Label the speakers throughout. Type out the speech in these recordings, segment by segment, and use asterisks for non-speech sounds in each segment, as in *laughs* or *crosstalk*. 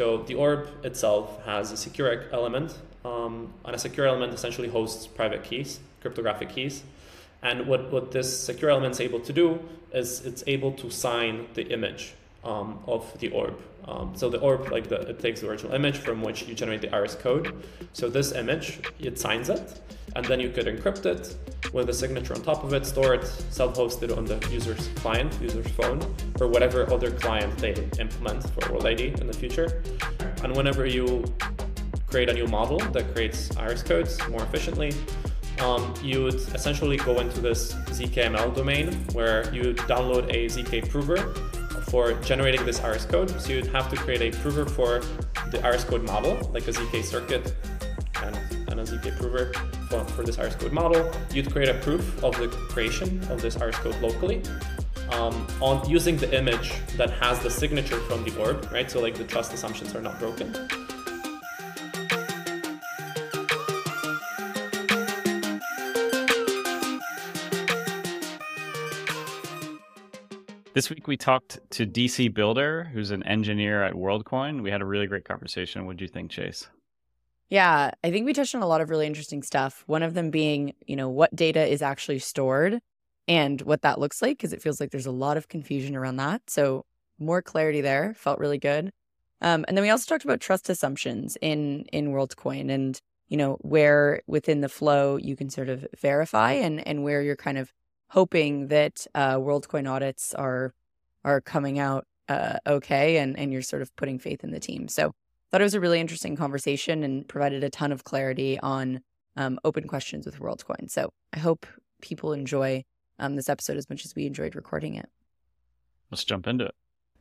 Speaker 1: So the orb itself has a secure element, um, and a secure element essentially hosts private keys, cryptographic keys. And what, what this secure element is able to do is it's able to sign the image um, of the orb. Um, so the orb, like the, it takes the original image from which you generate the iris code. So this image, it signs it, and then you could encrypt it with a signature on top of it, store it self-hosted on the user's client, user's phone, or whatever other client they implement for World ID in the future. And whenever you create a new model that creates iris codes more efficiently, um, you would essentially go into this ZKML domain where you download a ZK prover for generating this iris code. So you'd have to create a prover for the iris code model, like a ZK circuit and, ZK prover for, for this iris code model. You'd create a proof of the creation of this iris code locally. Um, on using the image that has the signature from the orb, right? So like the trust assumptions are not broken.
Speaker 2: This week we talked to DC Builder, who's an engineer at WorldCoin. We had a really great conversation. What do you think, Chase?
Speaker 3: Yeah, I think we touched on a lot of really interesting stuff. One of them being, you know, what data is actually stored and what that looks like, because it feels like there's a lot of confusion around that. So more clarity there felt really good. Um, and then we also talked about trust assumptions in in WorldCoin and you know where within the flow you can sort of verify and and where you're kind of hoping that uh, WorldCoin audits are are coming out uh, okay, and and you're sort of putting faith in the team. So thought it was a really interesting conversation and provided a ton of clarity on um, open questions with WorldCoin. So I hope people enjoy um, this episode as much as we enjoyed recording it.
Speaker 2: Let's jump into it.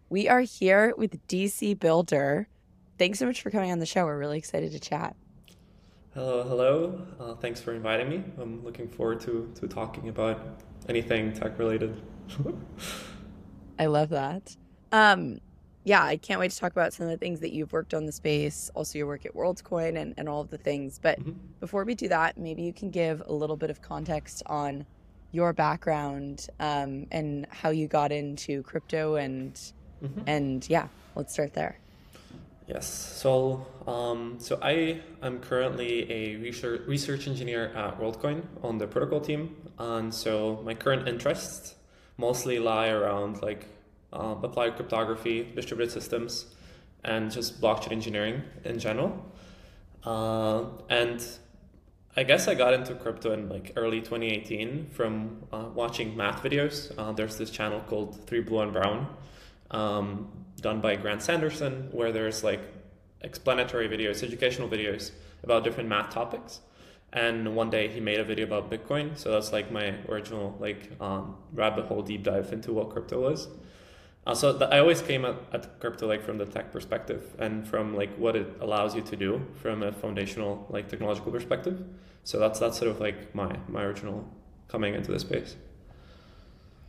Speaker 3: We are here with DC Builder. Thanks so much for coming on the show. We're really excited to chat.
Speaker 1: Hello, hello. Uh, thanks for inviting me. I'm looking forward to to talking about anything tech related. *laughs*
Speaker 3: I love that. Um, yeah, I can't wait to talk about some of the things that you've worked on the space, also your work at WorldCoin and, and all of the things. But mm-hmm. before we do that, maybe you can give a little bit of context on your background um, and how you got into crypto and mm-hmm. and yeah, let's start there.
Speaker 1: Yes. So, um, so I am currently a research research engineer at WorldCoin on the protocol team, and so my current interests mostly lie around like uh, applied cryptography, distributed systems, and just blockchain engineering in general. Uh, and I guess I got into crypto in like early 2018 from uh, watching math videos. Uh, there's this channel called Three Blue and Brown um, done by Grant Sanderson, where there's like explanatory videos, educational videos about different math topics. And one day he made a video about Bitcoin, so that's like my original like um, rabbit hole deep dive into what crypto was. So the, I always came at, at crypto like from the tech perspective and from like what it allows you to do from a foundational like technological perspective. So that's that's sort of like my my original coming into the space.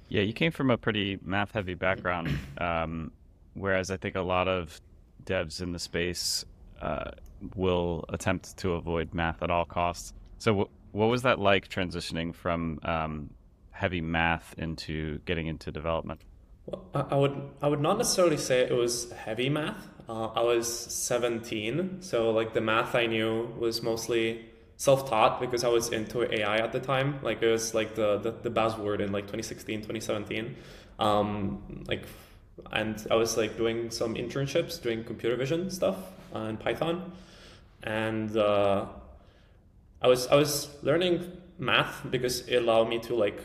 Speaker 2: Yeah, you came from a pretty math heavy background, um, whereas I think a lot of devs in the space uh, will attempt to avoid math at all costs. So, w- what was that like transitioning from um, heavy math into getting into development?
Speaker 1: I would I would not necessarily say it was heavy math. Uh, I was 17, so like the math I knew was mostly self-taught because I was into AI at the time. Like it was like the the, the buzzword in like 2016, 2017. Um, like, and I was like doing some internships, doing computer vision stuff uh, in Python, and uh, I was I was learning math because it allowed me to like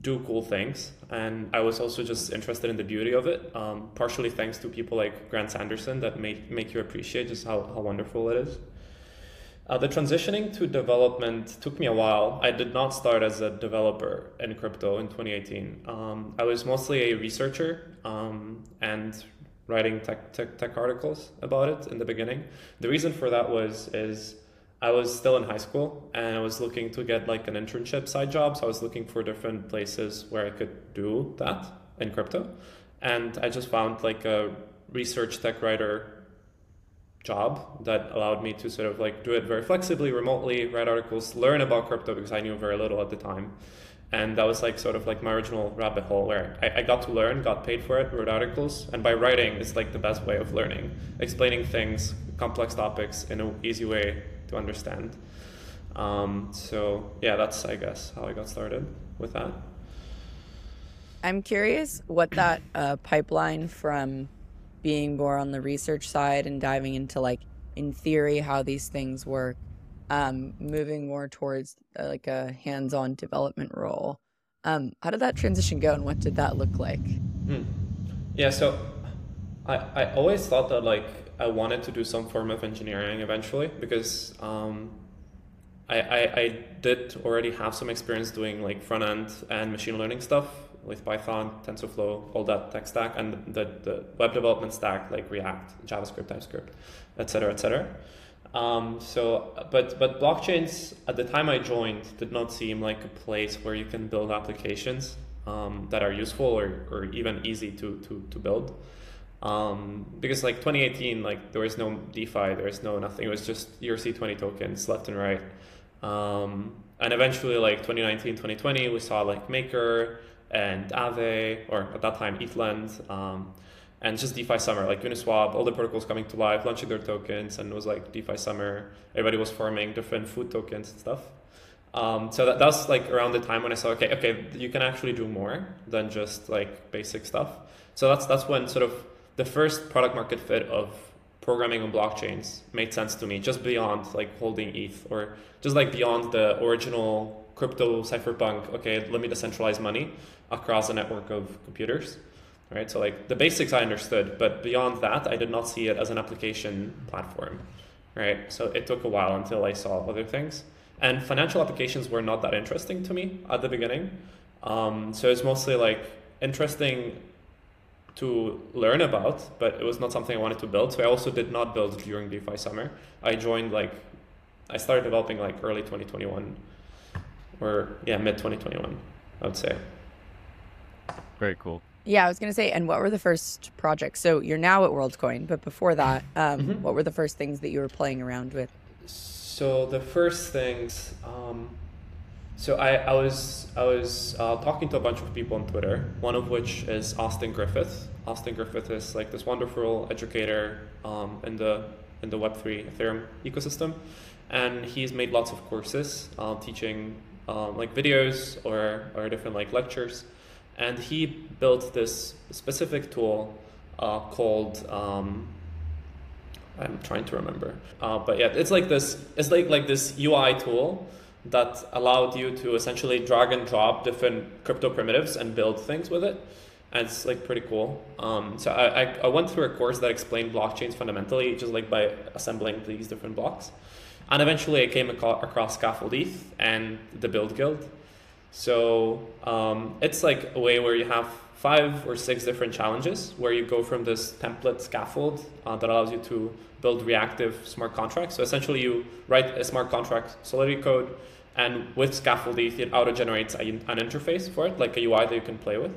Speaker 1: do cool things and i was also just interested in the beauty of it um, partially thanks to people like grant sanderson that make, make you appreciate just how, how wonderful it is uh, the transitioning to development took me a while. I did not start as a developer in crypto in 2018. Um, I was mostly a researcher um, and writing tech, tech, tech articles about it in the beginning. The reason for that was is I was still in high school and I was looking to get like an internship side job. So I was looking for different places where I could do that in crypto. And I just found like a research tech writer job that allowed me to sort of like do it very flexibly, remotely, write articles, learn about crypto because I knew very little at the time. and that was like sort of like my original rabbit hole where I, I, got to learn got paid for it wrote articles and by writing it's like the best way of learning explaining things complex topics in an easy way to understand um, so yeah that's i guess how i got started with that
Speaker 3: i'm curious what that uh, pipeline from being more on the research side and diving into like in theory how these things work um, moving more towards uh, like a hands-on development role. Um, how did that transition go, and what did that look like? Hmm.
Speaker 1: Yeah, so I I always thought that like I wanted to do some form of engineering eventually because um, I, I I did already have some experience doing like front end and machine learning stuff with Python, TensorFlow, all that tech stack, and the, the web development stack like React, JavaScript, TypeScript, etc., etc. Um, so, but but blockchains at the time I joined did not seem like a place where you can build applications um, that are useful or, or even easy to to, to build. Um, because like 2018, like there was no DeFi, there was no nothing. It was just ERC20 tokens left and right. Um, and eventually, like 2019, 2020, we saw like Maker and Aave, or at that time ETHLend. Um, and just DeFi summer, like Uniswap, all the protocols coming to life, launching their tokens, and it was like DeFi summer. Everybody was forming different food tokens and stuff. Um, so that, that was like around the time when I saw, okay, okay, you can actually do more than just like basic stuff. So that's that's when sort of the first product market fit of programming on blockchains made sense to me, just beyond like holding ETH or just like beyond the original crypto cypherpunk. Okay, let me decentralize money across a network of computers right? So like the basics I understood, but beyond that, I did not see it as an application platform, right? So it took a while until I saw other things. And financial applications were not that interesting to me at the beginning. Um, so it's mostly like interesting to learn about, but it was not something I wanted to build. So I also did not build during DeFi summer. I joined like, I started developing like early 2021 or yeah, mid 2021, I would say.
Speaker 2: Very cool.
Speaker 3: Yeah, I was going to say, and what were the first projects? So you're now at WorldCoin, but before that, um, mm-hmm. what were the first things that you were playing around with?
Speaker 1: So the first things, um, so I, I was I was uh, talking to a bunch of people on Twitter. One of which is Austin Griffith. Austin Griffith is like this wonderful educator um, in the in the Web three Ethereum ecosystem, and he's made lots of courses uh, teaching um, like videos or or different like lectures and he built this specific tool uh, called um, I'm trying to remember, uh, but yeah, it's like this. It's like like this UI tool that allowed you to essentially drag and drop different crypto primitives and build things with it. And it's like pretty cool. Um, so I, I, I went through a course that explained blockchains fundamentally, just like by assembling these different blocks. And eventually I came across Scaffold ETH and the BuidlGuidl. So um, it's like a way where you have five or six different challenges where you go from this template scaffold uh, that allows you to build reactive smart contracts. So essentially, you write a smart contract Solidity code, and with Scaffold it auto generates an interface for it, like a UI that you can play with.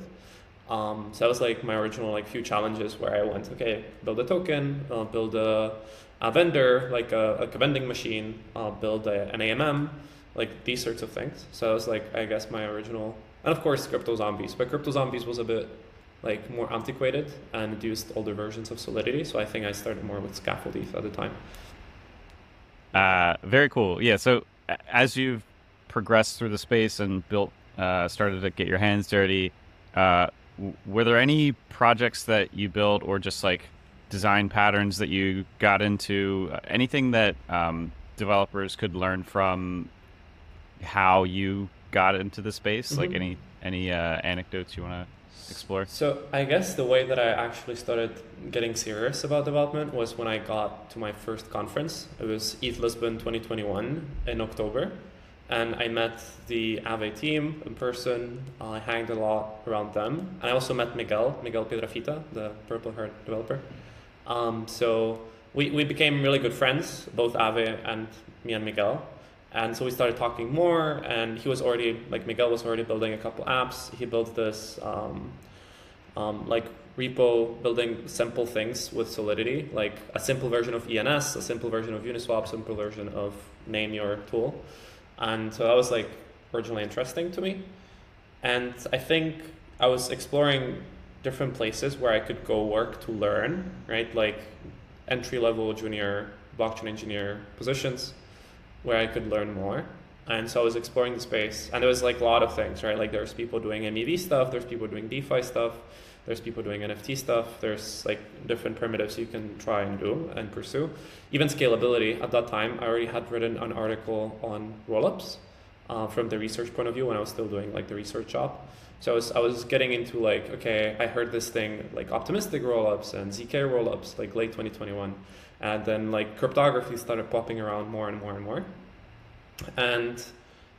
Speaker 1: Um, so that was like my original like few challenges where I went, okay, build a token, uh, build a, a vendor like a, like a vending machine, uh, build a, an AMM, like these sorts of things. So that was like I guess my original, and of course Crypto Zombies. But Crypto Zombies was a bit like more antiquated and used older versions of Solidity. So I think I started more with Scaffold ETH at the time.
Speaker 2: Uh, very cool. Yeah. So as you've progressed through the space and built, uh, started to get your hands dirty, uh, were there any projects that you built or just like design patterns that you got into? Uh, anything that um, developers could learn from how you got into the space? Mm-hmm. Like any any uh, anecdotes you want to explore?
Speaker 1: So I guess the way that I actually started getting serious about development was when I got to my first conference. It was ETH Lisbon 2021 in October. And I met the Aave team in person. I hanged a lot around them. And I also met Miguel, Miguel Piedrafita, the Purple Heart developer. Um, so we, we became really good friends, both Aave and me and Miguel. And so we started talking more, and he was already like Miguel was already building a couple apps. He built this um, um, like repo building simple things with Solidity, like a simple version of ENS, a simple version of Uniswap, simple version of name your tool. And so that was like originally interesting to me. And I think I was exploring different places where I could go work to learn, right? Like entry level junior blockchain engineer positions where I could learn more. And so I was exploring the space, and there was like a lot of things, right? Like there's people doing MEV stuff, there's people doing DeFi stuff, there's people doing NFT stuff, there's like different primitives you can try and do and pursue. Even scalability. At that time, I already had written an article on rollups uh, from the research point of view when I was still doing like the research job. So I was, I was getting into like, okay, I heard this thing like optimistic rollups and ZK rollups like late 2021. And then like cryptography started popping around more and more and more. And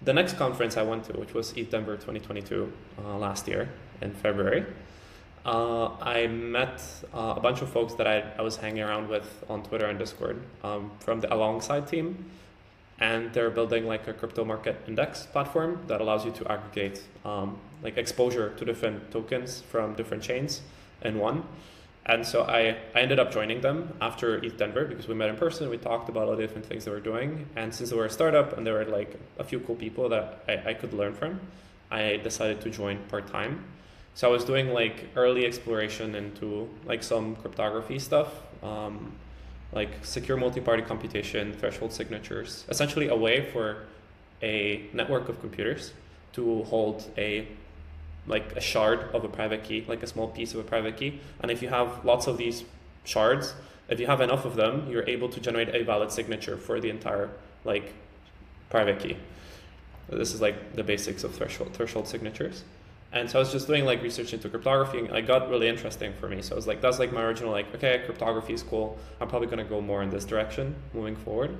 Speaker 1: the next conference I went to, which was ETH Denver 2022 uh, last year in February, uh, I met uh, a bunch of folks that I, I was hanging around with on Twitter and Discord um, from the Alongside team. And they're building like a crypto market index platform that allows you to aggregate um, like exposure to different tokens from different chains in one. And so I, I ended up joining them after ETH Denver because we met in person. We talked about all the different things they were doing. And since they were a startup and there were like a few cool people that I, I could learn from, I decided to join part time. So I was doing like early exploration into like some cryptography stuff, um, like secure multi-party computation, threshold signatures, essentially a way for a network of computers to hold a like a shard of a private key, like a small piece of a private key. And if you have lots of these shards, if you have enough of them, you're able to generate a valid signature for the entire like private key. This is like the basics of threshold threshold signatures. And so I was just doing like research into cryptography and it got really interesting for me. So I was like, that's like my original like, okay, cryptography is cool. I'm probably gonna go more in this direction moving forward.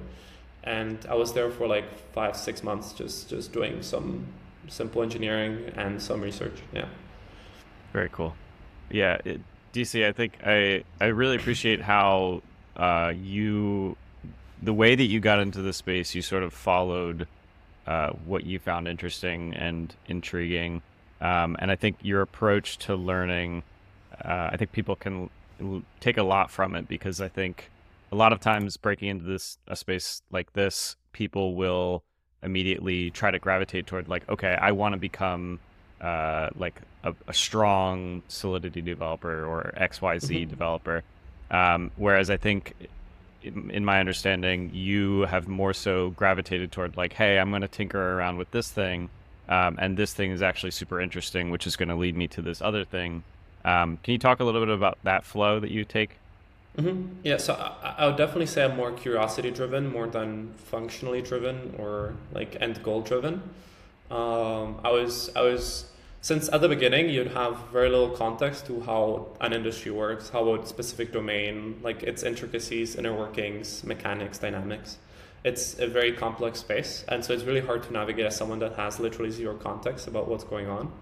Speaker 1: And I was there for like five, six months just just doing some simple engineering and some research. Yeah.
Speaker 2: Very cool. Yeah, it, DC, I think I I really appreciate how uh, you the way that you got into the space. You sort of followed uh, what you found interesting and intriguing um, and I think your approach to learning, uh, I think people can take a lot from it because I think a lot of times breaking into this a space like this, people will immediately try to gravitate toward like, okay, I want to become uh, like a, a, strong Solidity developer or XYZ mm-hmm. developer. Um, whereas I think, in, in, my understanding, you have more so gravitated toward like, hey, I'm going to tinker around with this thing um, and this thing is actually super interesting, which is going to lead me to this other thing. Um, can you talk a little bit about that flow that you take?
Speaker 1: Mm-hmm. Yeah, so I, I, would definitely say I'm more curiosity driven, more than functionally driven or like end goal driven. Um, I was I was since at the beginning you'd have very little context to how an industry works, how a specific domain, like its intricacies, inner workings, mechanics, dynamics it's a very complex space and so it's really hard to navigate as someone that has literally zero context about what's going on.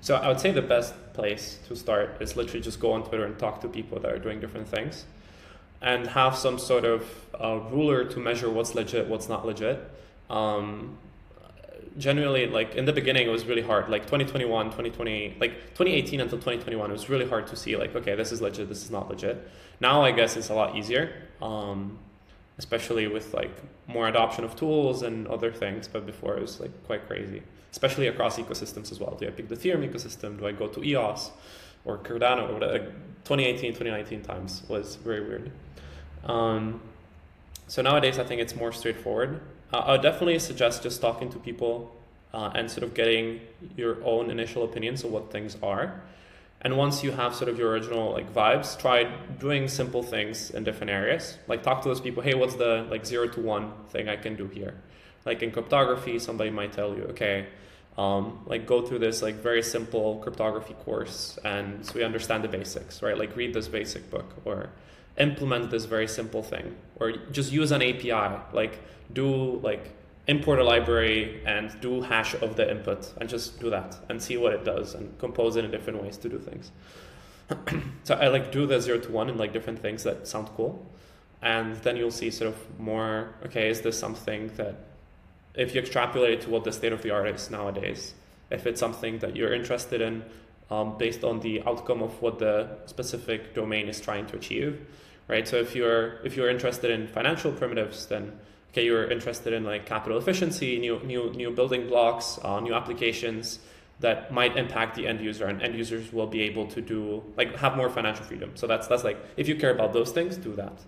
Speaker 1: So i would say the best place to start is literally just go on twitter and talk to people that are doing different things and have some sort of uh, ruler to measure what's legit what's not legit. Um, generally like in the beginning it was really hard. Like 2021 2020 like 2018 until 2021 it was really hard to see like okay this is legit this is not legit. Now i guess it's a lot easier. Um, especially with like more adoption of tools and other things. But before it was like quite crazy, especially across ecosystems as well. Do I pick the Ethereum ecosystem? Do I go to EOS or Cardano? Or whatever? 2018, 2019 times was very weird. Um, so nowadays, I think it's more straightforward. Uh, I would definitely suggest just talking to people uh, and sort of getting your own initial opinions of what things are. And once you have sort of your original like vibes, try doing simple things in different areas. Like talk to those people, hey, what's the like zero to one thing I can do here? Like in cryptography, somebody might tell you, okay, um, like go through this like very simple cryptography course and so we understand the basics, right? Like read this basic book or implement this very simple thing or just use an API, like do like import a library and do hash of the input and just do that and see what it does and compose it in different ways to do things. *clears throat* so I like do the zero to one and like different things that sound cool. And then you'll see sort of more, okay, is this something that if you extrapolate to what the state of the art is nowadays, if it's something that you're interested in um, based on the outcome of what the specific domain is trying to achieve, right? So if you're if you're interested in financial primitives, then okay, you're interested in like capital efficiency, new new new building blocks, uh, new applications, that might impact the end user and end users will be able to do like have more financial freedom. So that's that's like if you care about those things do that.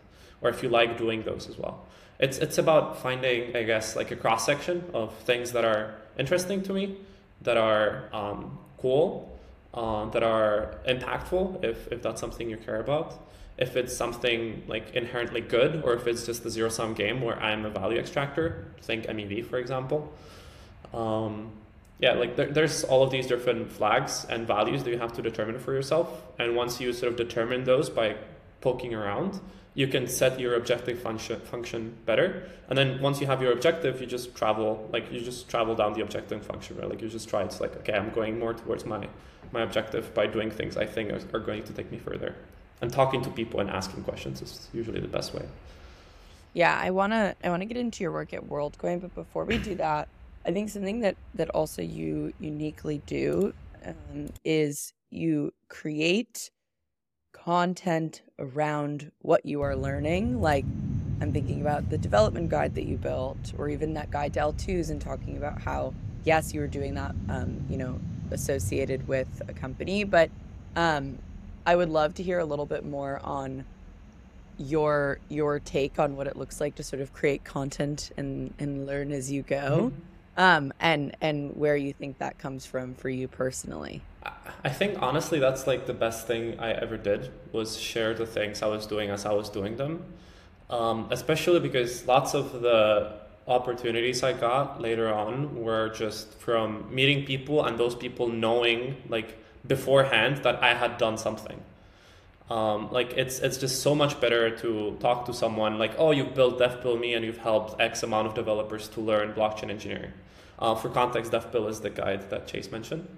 Speaker 1: Or if you like doing those as well. It's it's about finding i guess like a cross section of things that are interesting to me that are um, cool uh, that are impactful if, if that's something you care about if it's something like inherently good or if it's just the zero sum game where i'm a value extractor think mev for example um, yeah, like there, there's all of these different flags and values that you have to determine for yourself. And once you sort of determine those by poking around, you can set your objective function function better. And then once you have your objective, you just travel like you just travel down the objective function, right? Like you just try. It's like okay, I'm going more towards my my objective by doing things I think are, are going to take me further. And talking to people and asking questions is usually the best way.
Speaker 3: Yeah, I wanna I wanna get into your work at WorldCoin, but before we do that. I think something that that also you uniquely do um, is you create content around what you are learning. Like I'm thinking about the development guide that you built, or even that guide to L2s, and talking about how yes, you were doing that, um, you know, associated with a company, but um, I would love to hear a little bit more on your your take on what it looks like to sort of create content and and learn as you go. Mm-hmm um, and and where you think that comes from for you personally.
Speaker 1: I think honestly, that's like the best thing I ever did was share the things I was doing as I was doing them. Um, especially because lots of the opportunities I got later on were just from meeting people and those people knowing like beforehand that I had done something. Um, like it's it's just so much better to talk to someone like oh you've built DevPill me and you've helped X amount of developers to learn blockchain engineering uh, for context, DevPill is the guide that Chase mentioned.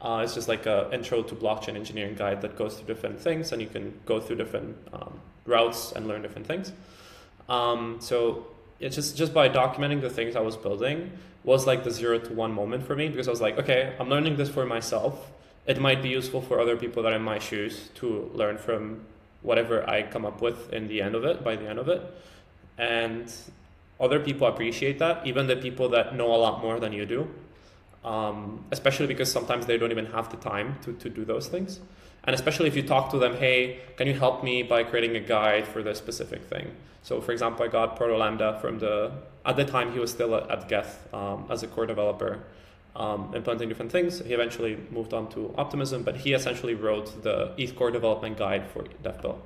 Speaker 1: Uh, it's just like an intro to blockchain engineering guide that goes through different things, and you can go through different um, routes and learn different things. Um, so it's just just by documenting the things I was building was like the zero to one moment for me because I was like, okay, I'm learning this for myself. It might be useful for other people that are in my shoes to learn from whatever I come up with in the end of it, by the end of it. And other people appreciate that, even the people that know a lot more than you do, um, especially because sometimes they don't even have the time to, to do those things. And especially if you talk to them, hey, can you help me by creating a guide for this specific thing? So, for example, I got protolambda from the, at the time he was still at, at Geth um, as a core developer, um, implementing different things. He eventually moved on to Optimism, but he essentially wrote the ETH core development guide for DevPill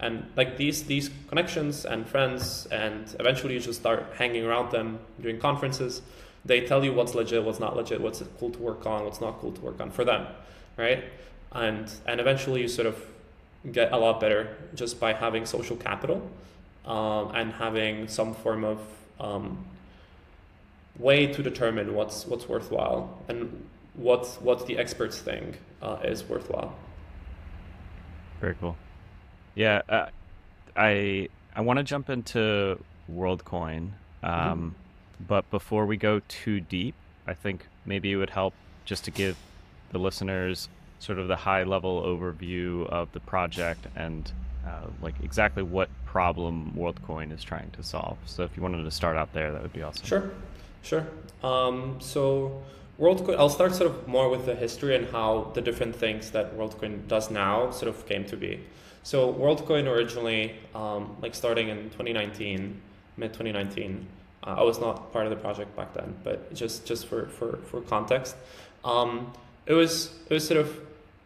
Speaker 1: and like these these connections and friends and eventually you just start hanging around them during conferences. They tell you what's legit what's not legit what's cool to work on what's not cool to work on for them right? And and eventually you sort of get a lot better just by having social capital um, and having some form of um, way to determine what's what's worthwhile and what what the experts think uh, is worthwhile
Speaker 2: very cool yeah, uh, I I want to jump into WorldCoin, um, mm-hmm. but before we go too deep, I think maybe it would help just to give the listeners sort of the high level overview of the project and uh, like exactly what problem WorldCoin is trying to solve. So if you wanted to start out there, that would be awesome.
Speaker 1: Sure, sure. Um, so WorldCoin, I'll start sort of more with the history and how the different things that WorldCoin does now sort of came to be. So WorldCoin originally, um, like starting in 2019, mid 2019, uh, I was not part of the project back then, but just just for for for context, um, it was it was sort of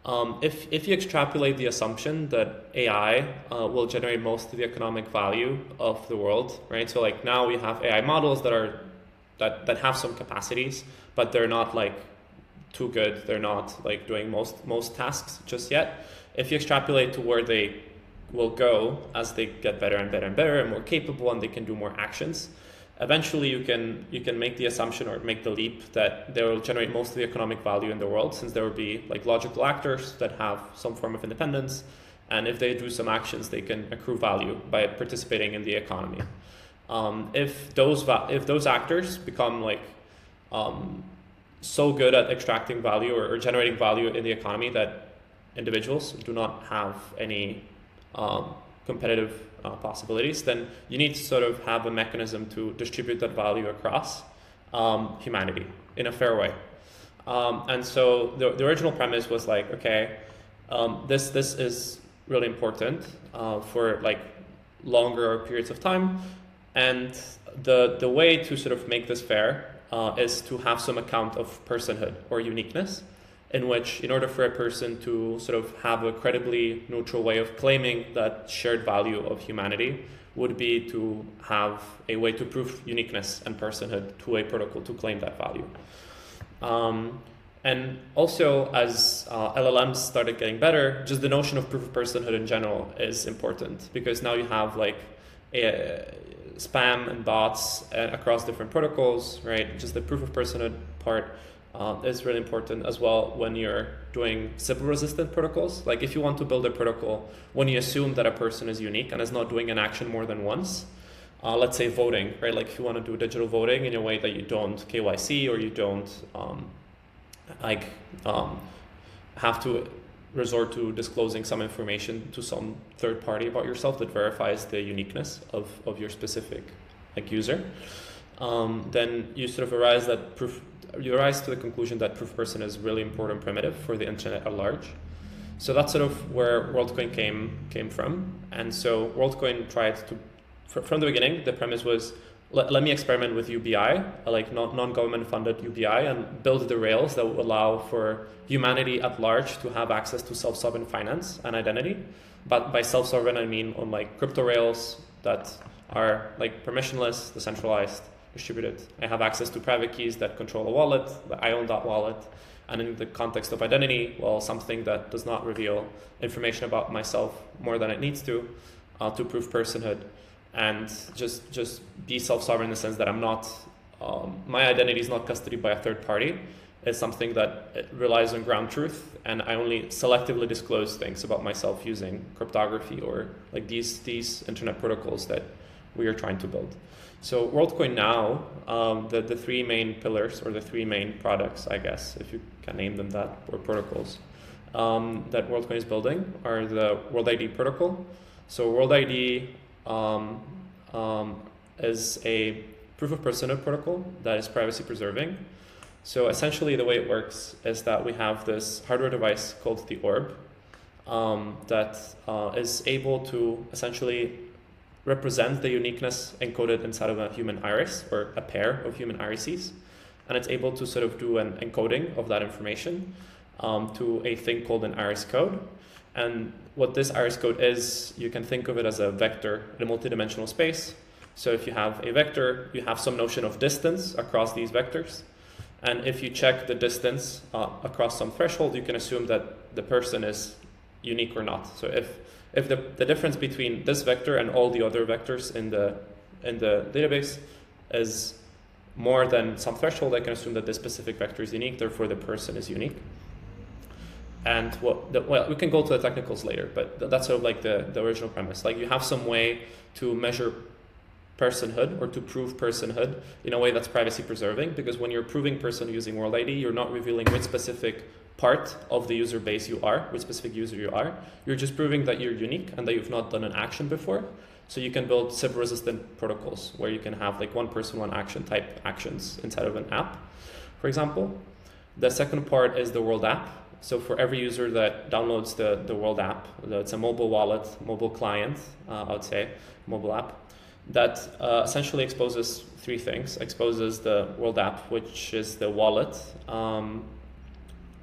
Speaker 1: um, if if you extrapolate the assumption that AI uh, will generate most of the economic value of the world, right? So like now we have AI models that are that that have some capacities, but they're not like too good. They're not like doing most most tasks just yet. If you extrapolate to where they will go as they get better and better and better and more capable and they can do more actions eventually you can you can make the assumption or make the leap that they will generate most of the economic value in the world since there will be like logical actors that have some form of independence. And if they do some actions they can accrue value by participating in the economy um, if those va- if those actors become like um, so good at extracting value or, or generating value in the economy that individuals do not have any um, competitive uh, possibilities, then you need to sort of have a mechanism to distribute that value across um, humanity in a fair way. Um, and so the, the original premise was like, okay, um, this this is really important uh, for like longer periods of time, and the the way to sort of make this fair uh, is to have some account of personhood or uniqueness, in which in order for a person to sort of have a credibly neutral way of claiming that shared value of humanity would be to have a way to prove uniqueness and personhood to a protocol to claim that value. Um, and also, as uh, LLMs started getting better, just the notion of proof of personhood in general is important because now you have like a, spam and bots uh, across different protocols, right? Just the proof of personhood part uh, is really important as well when you're doing Sybil resistant protocols. Like if you want to build a protocol when you assume that a person is unique and is not doing an action more than once, uh, let's say voting, right? Like if you want to do digital voting in a way that you don't KYC or you don't um, like um, have to resort to disclosing some information to some third party about yourself that verifies the uniqueness of, of your specific like user, um, then you sort of arise that proof you rise to the conclusion that proof person is really important primitive for the internet at large. So that's sort of where WorldCoin came came from. And so WorldCoin tried to, from the beginning, the premise was let, let me experiment with UBI, like non government funded UBI, and build the rails that will allow for humanity at large to have access to self sovereign finance and identity. But by self sovereign, I mean on like crypto rails that are like permissionless, decentralized, distributed. I have access to private keys that control a wallet, I own that wallet. And in the context of identity, well, something that does not reveal information about myself more than it needs to, uh, to prove personhood, and just just be self-sovereign in the sense that I'm not, um, my identity is not custody by a third party. It's something that relies on ground truth, and I only selectively disclose things about myself using cryptography or like these these internet protocols that we are trying to build. So WorldCoin now, um, the, the three main pillars or the three main products, I guess, if you can name them that, or protocols um, that WorldCoin is building are the World ID protocol. So World ID um, um, is a proof of personhood protocol that is privacy preserving. So essentially the way it works is that we have this hardware device called the orb um, that uh, is able to essentially represent the uniqueness encoded inside of a human iris or a pair of human irises. And it's able to sort of do an encoding of that information um, to a thing called an iris code. And what this iris code is, you can think of it as a vector in a multidimensional space. So if you have a vector, you have some notion of distance across these vectors. And if you check the distance uh, across some threshold, you can assume that the person is unique or not. So if if the, the difference between this vector and all the other vectors in the in the database is more than some threshold, I can assume that this specific vector is unique, therefore the person is unique. And what the, well, we can go to the technicals later, but that's sort of like the, the original premise. Like you have some way to measure personhood or to prove personhood in a way that's privacy preserving because when you're proving person using World ID, you're not revealing which specific part of the user base you are, which specific user you are. You're just proving that you're unique and that you've not done an action before. So you can build Sybil resistant protocols where you can have like one person, one action type actions inside of an app, for example. The second part is the World app. So for every user that downloads the, the World app, it's a mobile wallet, mobile client, uh, I would say, mobile app, that uh, essentially exposes three things. Exposes the World app, which is the wallet, um,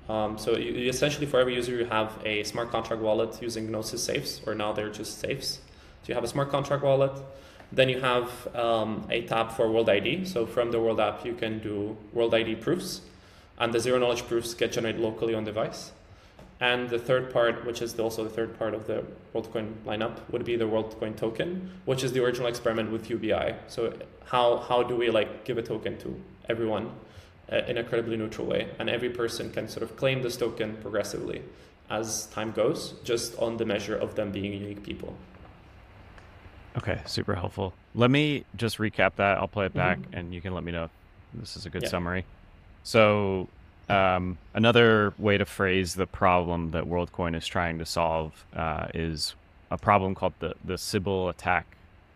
Speaker 1: um, so you, essentially, for every user, you have a smart contract wallet using Gnosis safes, or now they're just safes. So you have a smart contract wallet. Then you have um, a tab for World ID. So from the World app, you can do World ID proofs, and the zero knowledge proofs get generated locally on device. And the third part, which is also the third part of the WorldCoin lineup, would be the WorldCoin token, which is the original experiment with UBI. So how how do we like give a token to everyone? uh, in a credibly neutral way. And every person can sort of claim this token progressively as time goes, just on the measure of them being unique people.
Speaker 2: Okay, super helpful. Let me just recap that. I'll play it back mm-hmm. and you can let me know this is a good yeah. summary. So, um, another way to phrase the problem that WorldCoin is trying to solve uh, is a problem called the, the Sybil attack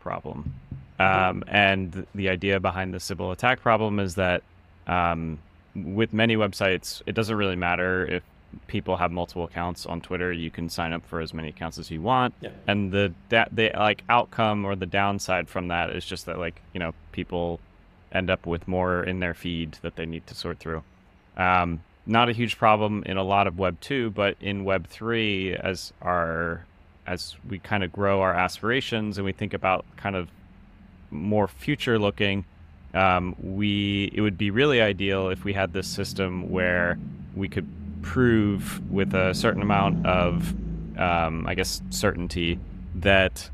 Speaker 2: problem. Um, and the idea behind the Sybil attack problem is that um, with many websites, it doesn't really matter if people have multiple accounts on Twitter. You can sign up for as many accounts as you want,
Speaker 1: Yeah.
Speaker 2: and the that the like outcome or the downside from that is just that like you know people end up with more in their feed that they need to sort through. Um, not a huge problem in a lot of Web two, but in Web three, as our as we kind of grow our aspirations and we think about kind of more future looking, um, we it would be really ideal if we had this system where we could prove with a certain amount of, um, I guess, certainty that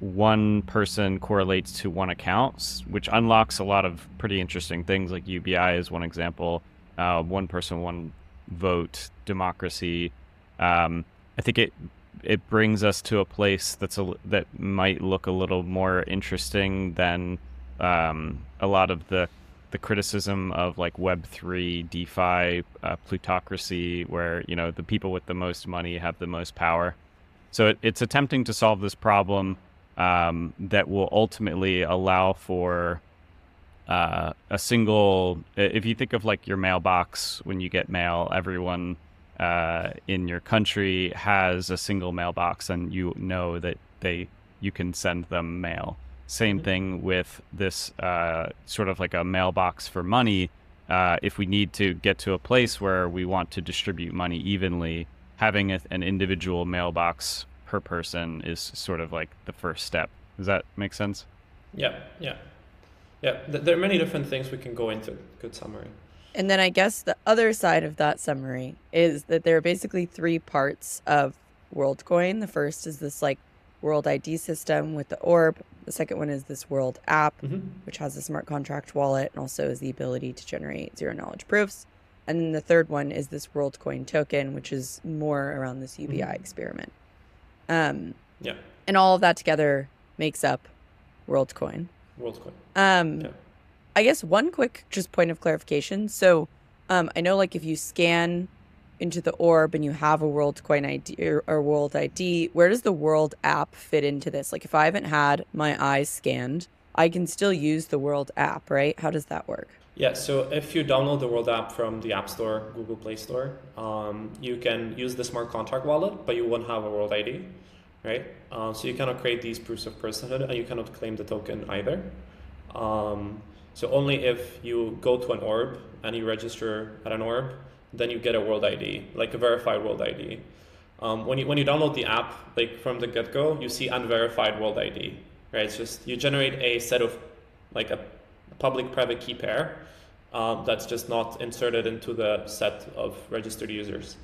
Speaker 2: one person correlates to one account, which unlocks a lot of pretty interesting things. Like UBI is one example. Uh, one person, one vote, democracy. Um, I think it it brings us to a place that's a, that might look a little more interesting than um, a lot of the the criticism of like Web three, DeFi, uh, plutocracy, where you know the people with the most money have the most power. So it, it's attempting to solve this problem um, that will ultimately allow for uh, a single. If you think of like your mailbox when you get mail, everyone uh, in your country has a single mailbox, and you know that they you can send them mail. Same thing with this uh, sort of like a mailbox for money. Uh, if we need to get to a place where we want to distribute money evenly, having a, an individual mailbox per person is sort of like the first step. Does that make sense?
Speaker 1: Yeah, yeah, yeah. There are many different things we can go into. Good summary.
Speaker 3: And then I guess the other side of that summary is that there are basically three parts of WorldCoin. The first is this like world ID system with the orb. The second one is this world app,
Speaker 1: Mhm.
Speaker 3: which has a smart contract wallet and also has the ability to generate zero knowledge proofs. And then the third one is this WorldCoin token, which is more around this UBI experiment. Um,
Speaker 1: Yeah,
Speaker 3: and all of that together makes up WorldCoin.
Speaker 1: WorldCoin.
Speaker 3: Um,
Speaker 1: Yeah.
Speaker 3: I guess one quick just point of clarification. So, um, I know like if you scan into the orb and you have a WorldCoin ID or, or World ID, where does the World app fit into this? Like if I haven't had my eyes scanned, I can still use the World app, right? How does that work?
Speaker 1: Yeah, so if you download the World app from the App Store, Google Play Store, um, you can use the smart contract wallet, but you won't have a World ID, right? Um, so you cannot create these proofs of personhood and you cannot claim the token either. Um, so only if you go to an orb and you register at an orb, then you get a World ID, like a verified World ID. Um, when you when you download the app, like from the get go, you see unverified World ID, right? It's just you generate a set of like a public-private key pair um, that's just not inserted into the set of registered users.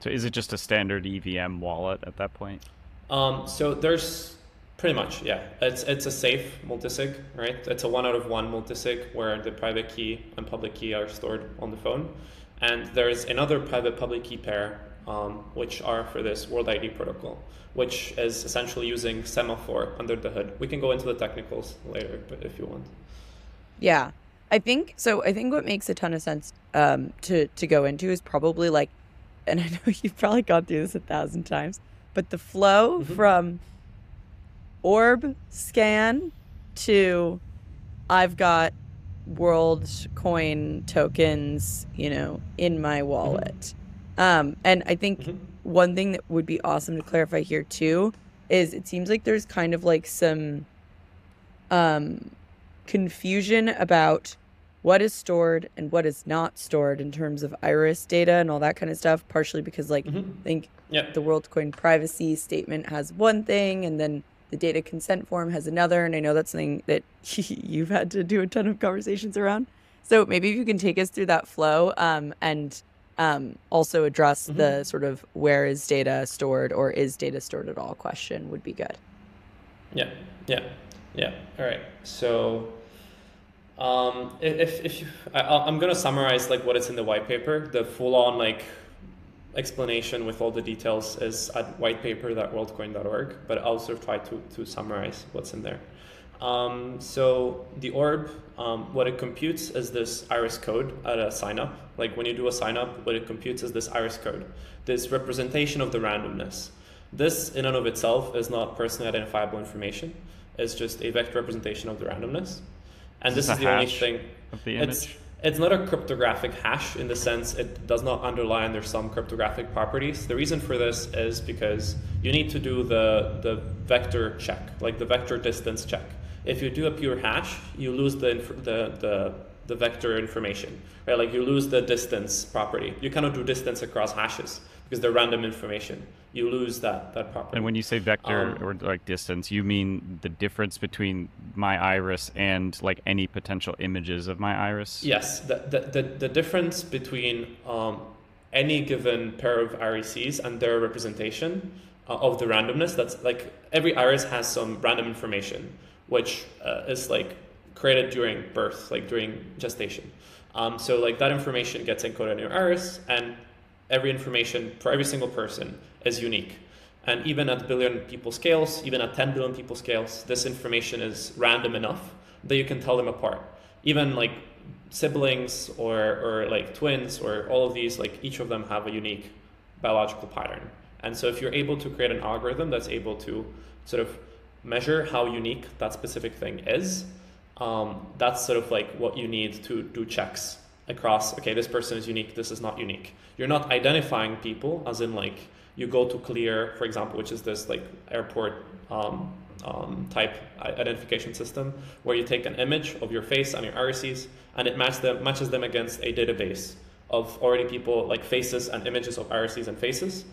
Speaker 2: So is it just a standard EVM wallet at that point?
Speaker 1: Um, so there's pretty much yeah, it's it's a safe multisig, right? It's a one out of one multisig where the private key and public key are stored on the phone, and there's another private public key pair. Um, which are for this World ID protocol, which is essentially using semaphore under the hood. We can go into the technicals later, but if you want.
Speaker 3: Yeah, I think so. I think what makes a ton of sense um, to to go into is probably like, *laughs* and I know you've probably gone through this a thousand times, but the flow
Speaker 1: Mhm.
Speaker 3: from orb scan to I've got world coin tokens, you know, in my wallet. Um, and I think
Speaker 1: Mhm.
Speaker 3: one thing that would be awesome to clarify here too is it seems like there's kind of like some um confusion about what is stored and what is not stored in terms of iris data and all that kind of stuff partially because like
Speaker 1: Mhm.
Speaker 3: i think
Speaker 1: Yeah.
Speaker 3: the WorldCoin privacy statement has one thing, and then the data consent form has another. And I know that's something that *laughs* you've had to do a ton of conversations around. So maybe if you can take us through that flow um, and um, also address the sort of where is data stored or is data stored at all question would be good.
Speaker 1: Yeah, yeah, yeah. All right. So, um, if if you, I, I'll- I'm gonna summarize like what is in the white paper. The full-on like explanation with all the details is at whitepaper.worldcoin.org. But I'll also try to to summarize what's in there. Um, so the orb, um, what it computes is this iris code at a sign up. Like when you do a sign up, what it computes is this iris code, this representation of the randomness. This in and of itself is not personally identifiable information. It's just a vector representation of the randomness. And this
Speaker 2: this
Speaker 1: is the only thing.
Speaker 2: Of the
Speaker 1: It's
Speaker 2: image?
Speaker 1: it's not a cryptographic hash in the sense it does not underlie under some cryptographic properties. The reason for this is because you need to do the, the vector check, like the vector distance check. If you do a pure hash, you lose the, the, the, the vector information, right? Like you lose the distance property. You cannot do distance across hashes because they're random information. You lose that that property.
Speaker 2: And when you say vector um, or like distance, you mean the difference between my iris and like any potential images of my iris?
Speaker 1: Yes, the the the, the difference between um, any given pair of irises and their representation uh, of the randomness. That's like every iris has some random information, which uh, is like created during birth, like during gestation. Um, so like that information gets encoded in your iris, and every information for every single person is unique. And even at billion people scales, even at 10 billion people scales, this information is random enough that you can tell them apart. Even like siblings or, or like twins or all of these, like each of them have a unique biological pattern. And so if you're able to create an algorithm that's able to sort of measure how unique that specific thing is, um, that's sort of like what you need to do checks across, okay, this person is unique, this is not unique. You're not identifying people as in like you go to Clear, for example, which is this like airport um, um, type identification system where you take an image of your face and your irises and it matches them, matches them against a database of already people like faces and images of irises and faces.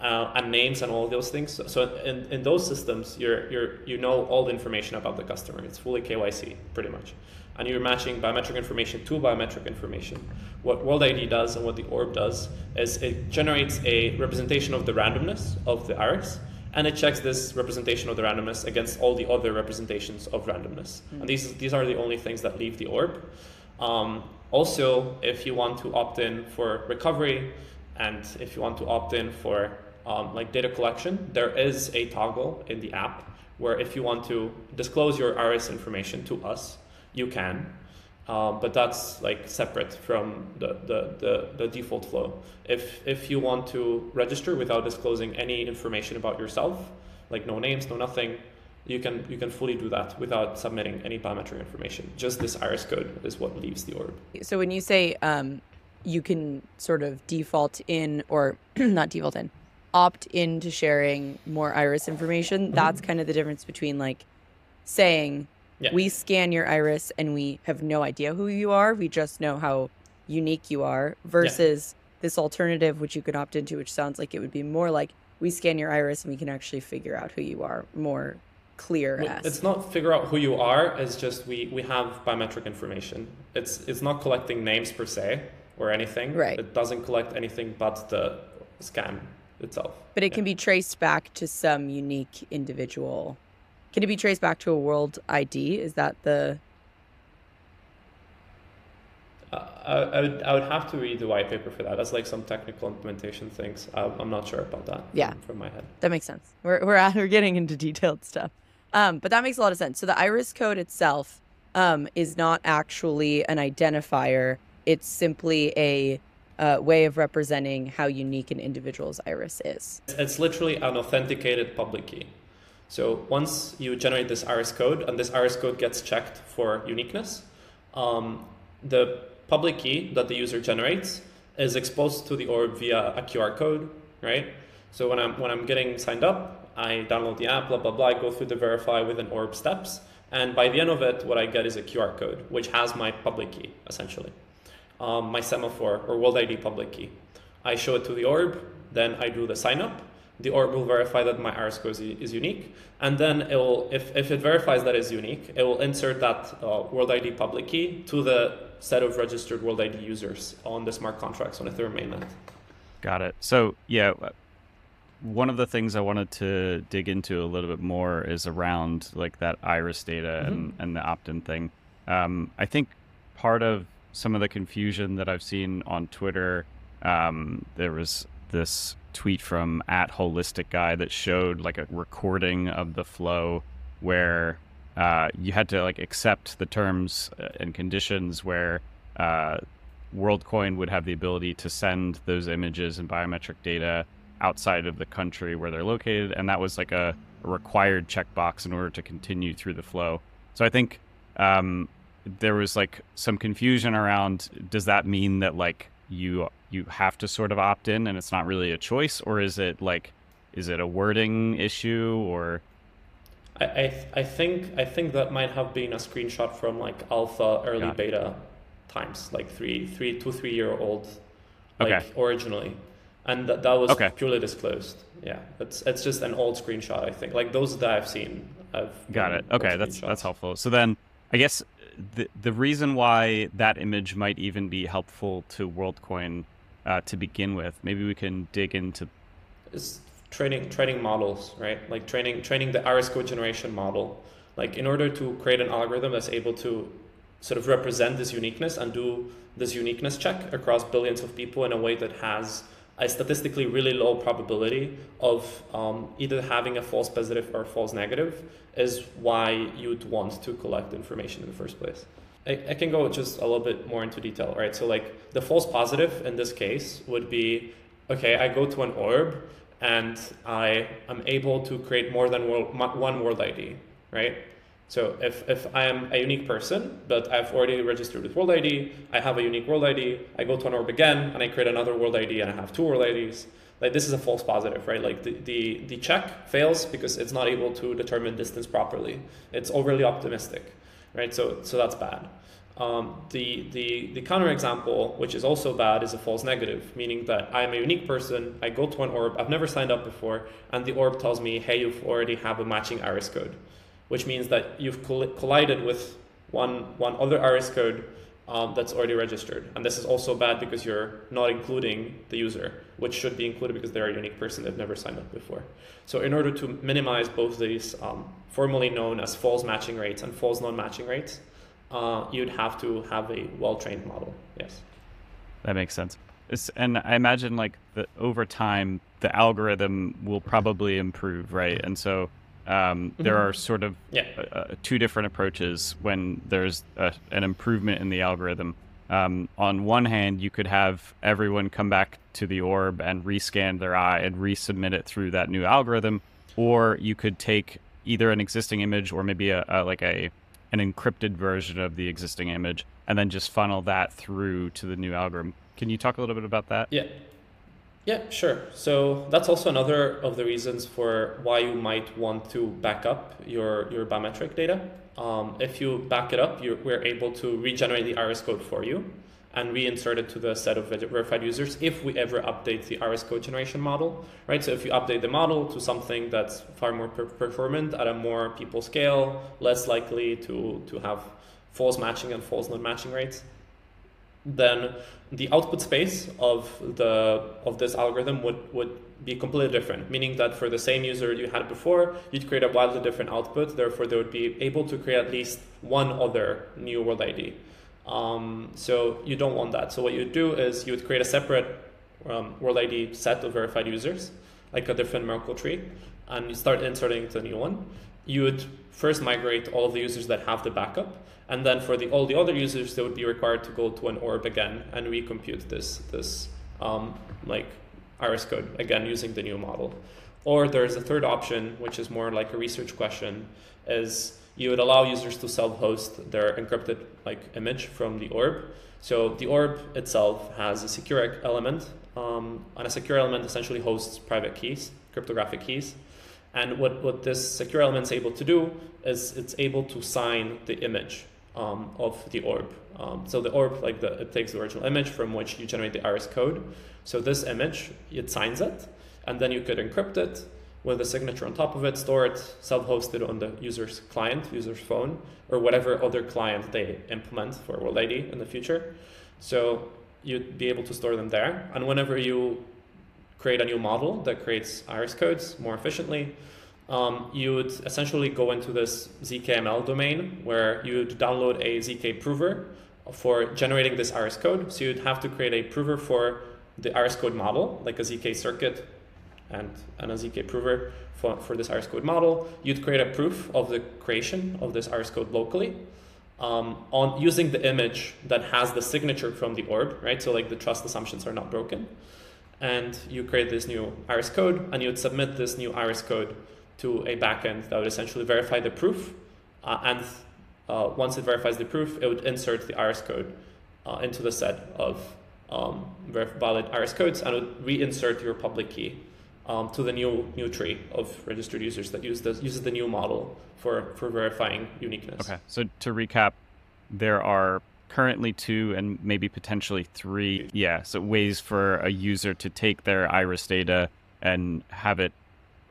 Speaker 1: Uh, and names and all those things. So in, in those systems, you're, you're, you know all the information about the customer. It's fully KYC, pretty much and you're matching biometric information to biometric information. What World ID does and what the orb does is it generates a representation of the randomness of the iris, and it checks this representation of the randomness against all the other representations of randomness. Mm-hmm. And these, these are the only things that leave the orb. Um, also, if you want to opt in for recovery, and if you want to opt in for um, like data collection, there is a toggle in the app where if you want to disclose your iris information to us, you can. Um, but that's like separate from the, the, the, the, default flow. If, if you want to register without disclosing any information about yourself, like no names, no nothing, you can, you can fully do that without submitting any biometric information. Just this iris code is what leaves the orb.
Speaker 3: So when you say um, you can sort of default in, or *clears throat* not default in, opt into sharing more iris information, mm-hmm. that's kind of the difference between like saying, yeah. We scan your iris and we have no idea who you are. We just know how unique you are versus yeah. this alternative, which you could opt into, which sounds like it would be more like we scan your iris and we can actually figure out who you are more clear
Speaker 1: well, it's not figure out who you are it's just we we have biometric information it's it's not collecting names per se or anything
Speaker 3: right
Speaker 1: it doesn't collect anything but the scan itself
Speaker 3: but it yeah. can be traced back to some unique individual can it be traced back to a world ID? Is that the?
Speaker 1: Uh, I, I, would, I would have to read the white paper for that. That's like some technical implementation things. I, am not sure about that.
Speaker 3: Yeah,
Speaker 1: from, from, my head.
Speaker 3: That makes sense. We're we're at, we're getting into detailed stuff. Um, but that makes a lot of sense. So the iris code itself um, is not actually an identifier. It's simply a uh, way of representing how unique an individual's iris is.
Speaker 1: It's literally an authenticated public key. So once you generate this iris code and this iris code gets checked for uniqueness, um, the public key that the user generates is exposed to the orb via a QR code, right? So when I'm when I'm getting signed up, I download the app, blah blah blah. I go through the verify with an orb steps, and by the end of it, what I get is a QR code which has my public key essentially, um, my semaphore or World ID public key. I show it to the orb, then I do the sign up, the orb will verify that my iris code is unique. And then it will, if, if it verifies that it's unique, it will insert that uh, World ID public key to the set of registered World ID users on the smart contracts on Ethereum mainnet.
Speaker 2: Got it. So, yeah, one of the things I wanted to dig into a little bit more is around like that iris data mm-hmm. and, and the opt-in thing. Um, I think part of some of the confusion that I've seen on Twitter, um, there was this tweet from at holistic guy that showed like a recording of the flow where uh, you had to like accept the terms uh, and conditions where uh, WorldCoin would have the ability to send those images and biometric data outside of the country where they're located, and that was like a, a required checkbox in order to continue through the flow. So I think um, there was like some confusion around does that mean that like you you have to sort of opt in and it's not really a choice or is it like is it a wording issue or
Speaker 1: I, I, I think I think that might have been a screenshot from like alpha early beta times, like three three two three year old, like okay. originally, and that that was okay. purely disclosed. Yeah, it's it's just an old screenshot. I think like those that I've seen. I've
Speaker 2: got it. Okay, that's that's helpful. So then I guess the the reason why that image might even be helpful to WorldCoin uh, to begin with, maybe we can dig into.
Speaker 1: It's training training models, right? Like training training the iris code generation model. Like in order to create an algorithm that's able to sort of represent this uniqueness and do this uniqueness check across billions of people in a way that has a statistically really low probability of um, either having a false positive or false negative is why you'd want to collect information in the first place. I, I can go just a little bit more into detail, right? So like the false positive in this case would be, okay, I go to an orb and I am able to create more than one world ID, right? So if, if I am a unique person, but I've already registered with World ID, I have a unique World ID, I go to an orb again and I create another World ID and I have two World IDs, like this is a false positive, right? Like the, the, the check fails because it's not able to determine distance properly. It's overly optimistic, right? So, so that's bad. Um, the, the, the counterexample, which is also bad, is a false negative, meaning that I am a unique person, I go to an orb, I've never signed up before, and the orb tells me, hey, you've already have a matching iris code, which means that you've collided with one, one other iris code um, that's already registered. And this is also bad because you're not including the user, which should be included because they're a unique person they've never signed up before. So in order to minimize both these um, formally known as false matching rates and false non-matching rates, uh, you'd have to have a well-trained model. Yes.
Speaker 2: That makes sense. It's, and I imagine like the, over time, the algorithm will probably improve, right? And so um, there mm-hmm. are sort of yeah. uh, uh two different approaches when there's a, an improvement in the algorithm. Um, on one hand, you could have everyone come back to the orb and rescan their eye and resubmit it through that new algorithm, or you could take either an existing image or maybe a, a like a an encrypted version of the existing image and then just funnel that through to the new algorithm. Can you talk a little bit about that?
Speaker 1: Yeah. Yeah, sure. So that's also another of the reasons for why you might want to back up your, your biometric data. Um, if you back it up, you we're able to regenerate the iris code for you and reinsert it to the set of verified users if we ever update the iris code generation model, right? So if you update the model to something that's far more per performant at a more people scale, less likely to, to have false matching and false non-matching rates, then the output space of the of this algorithm would, would be completely different, meaning that for the same user you had before, you'd create a wildly different output. Therefore, they would be able to create at least one other new world ID. Um, so you don't want that. So what you do is you would create a separate um, World ID set of verified users, like a different Merkle tree, and you start inserting the new one. You would first migrate all of the users that have the backup, and then for the all the other users, they would be required to go to an orb again and recompute this this um, like iris code again using the new model. Or there's a third option, which is more like a research question, is you would allow users to self-host their encrypted like image from the orb. So the orb itself has a secure element, um, and a secure element essentially hosts private keys, cryptographic keys. And what, what this secure element is able to do is it's able to sign the image um, of the orb. Um, so the orb, like the, it takes the original image from which you generate the iris code. So this image, it signs it, and then you could encrypt it, with a signature on top of it, store it self-hosted on the user's client, user's phone, or whatever other client they implement for World ID in the future. So you'd be able to store them there. And whenever you create a new model that creates iris codes more efficiently, um, you would essentially go into this ZKML domain where you would download a ZK prover for generating this iris code. So you'd have to create a prover for the iris code model, like a ZK circuit and an ZK prover for, for this iris code model. You'd create a proof of the creation of this iris code locally um, on using the image that has the signature from the orb, right? So like the trust assumptions are not broken. And you create this new iris code and you would submit this new iris code to a backend that would essentially verify the proof uh, and uh, once it verifies the proof, it would insert the iris code uh, into the set of um, valid iris codes and would reinsert your public key um, to the new new tree of registered users that use uses the new model for, for verifying uniqueness.
Speaker 2: Okay, so to recap, there are currently two and maybe potentially three, yeah, so ways for a user to take their iris data and have it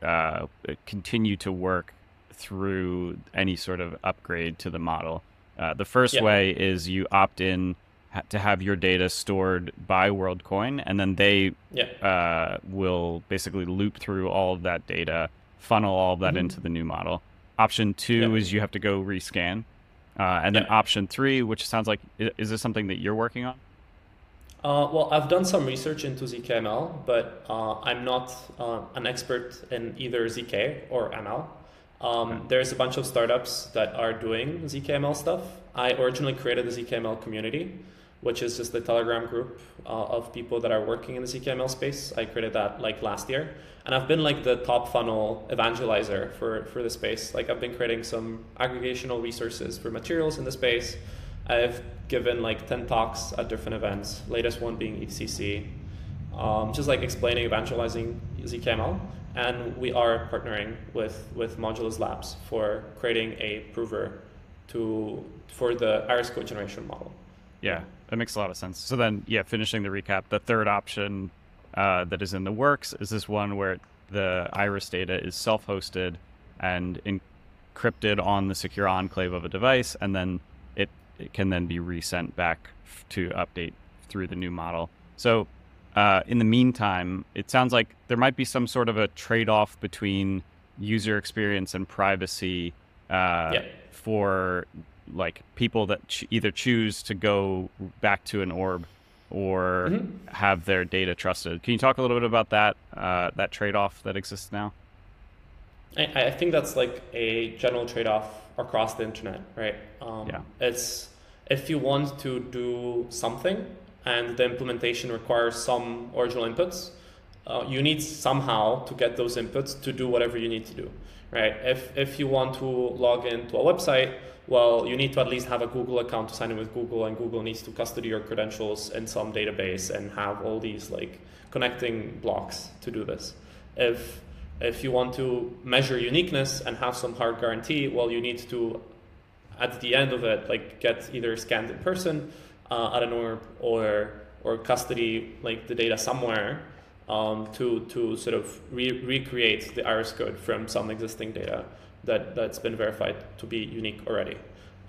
Speaker 2: uh, continue to work through any sort of upgrade to the model. Uh, the first yeah. way is you opt in to have your data stored by WorldCoin, and then they
Speaker 1: yeah.
Speaker 2: uh, will basically loop through all of that data, funnel all of that mm-hmm. into the new model. Option two yeah. is you have to go rescan, uh, and then option three, which sounds like is this something that you're working on?
Speaker 1: Uh, well, I've done some research into ZKML, but uh, I'm not uh, an expert in either ZK or ML. Um, there's a bunch of startups that are doing ZKML stuff. I originally created the ZKML community, which is just the Telegram group uh, of people that are working in the ZKML space. I created that like last year, and I've been like the top funnel evangelizer for for the space. Like I've been creating some aggregational resources for materials in the space. I've given like ten talks at different events. Latest one being ECC, um, just like explaining, evangelizing ZKML. And we are partnering with with Modulus Labs for creating a prover to for the iris code generation model.
Speaker 2: Yeah, that makes a lot of sense. So then, yeah, finishing the recap, the third option uh, that is in the works is this one where the iris data is self-hosted and encrypted on the secure enclave of a device, and then it, it can then be resent back to update through the new model. So uh, in the meantime, it sounds like there might be some sort of a trade-off between user experience and privacy uh, for like people that ch- either choose to go back to an orb or mm-hmm. have their data trusted. Can you talk a little bit about that uh, that trade off that exists now?
Speaker 1: I, I, think that's like a general trade off across the internet, right?
Speaker 2: Um, yeah.
Speaker 1: It's if you want to do something and the implementation requires some original inputs, uh, you need somehow to get those inputs to do whatever you need to do, right? If if you want to log into a website well, you need to at least have a Google account to sign in with Google, and Google needs to custody your credentials in some database and have all these like connecting blocks to do this. If if you want to measure uniqueness and have some hard guarantee, well, you need to at the end of it like get either scanned in person uh, at an orb or or custody like the data somewhere um, to to sort of re- recreate the iris code from some existing data that that's been verified to be unique already.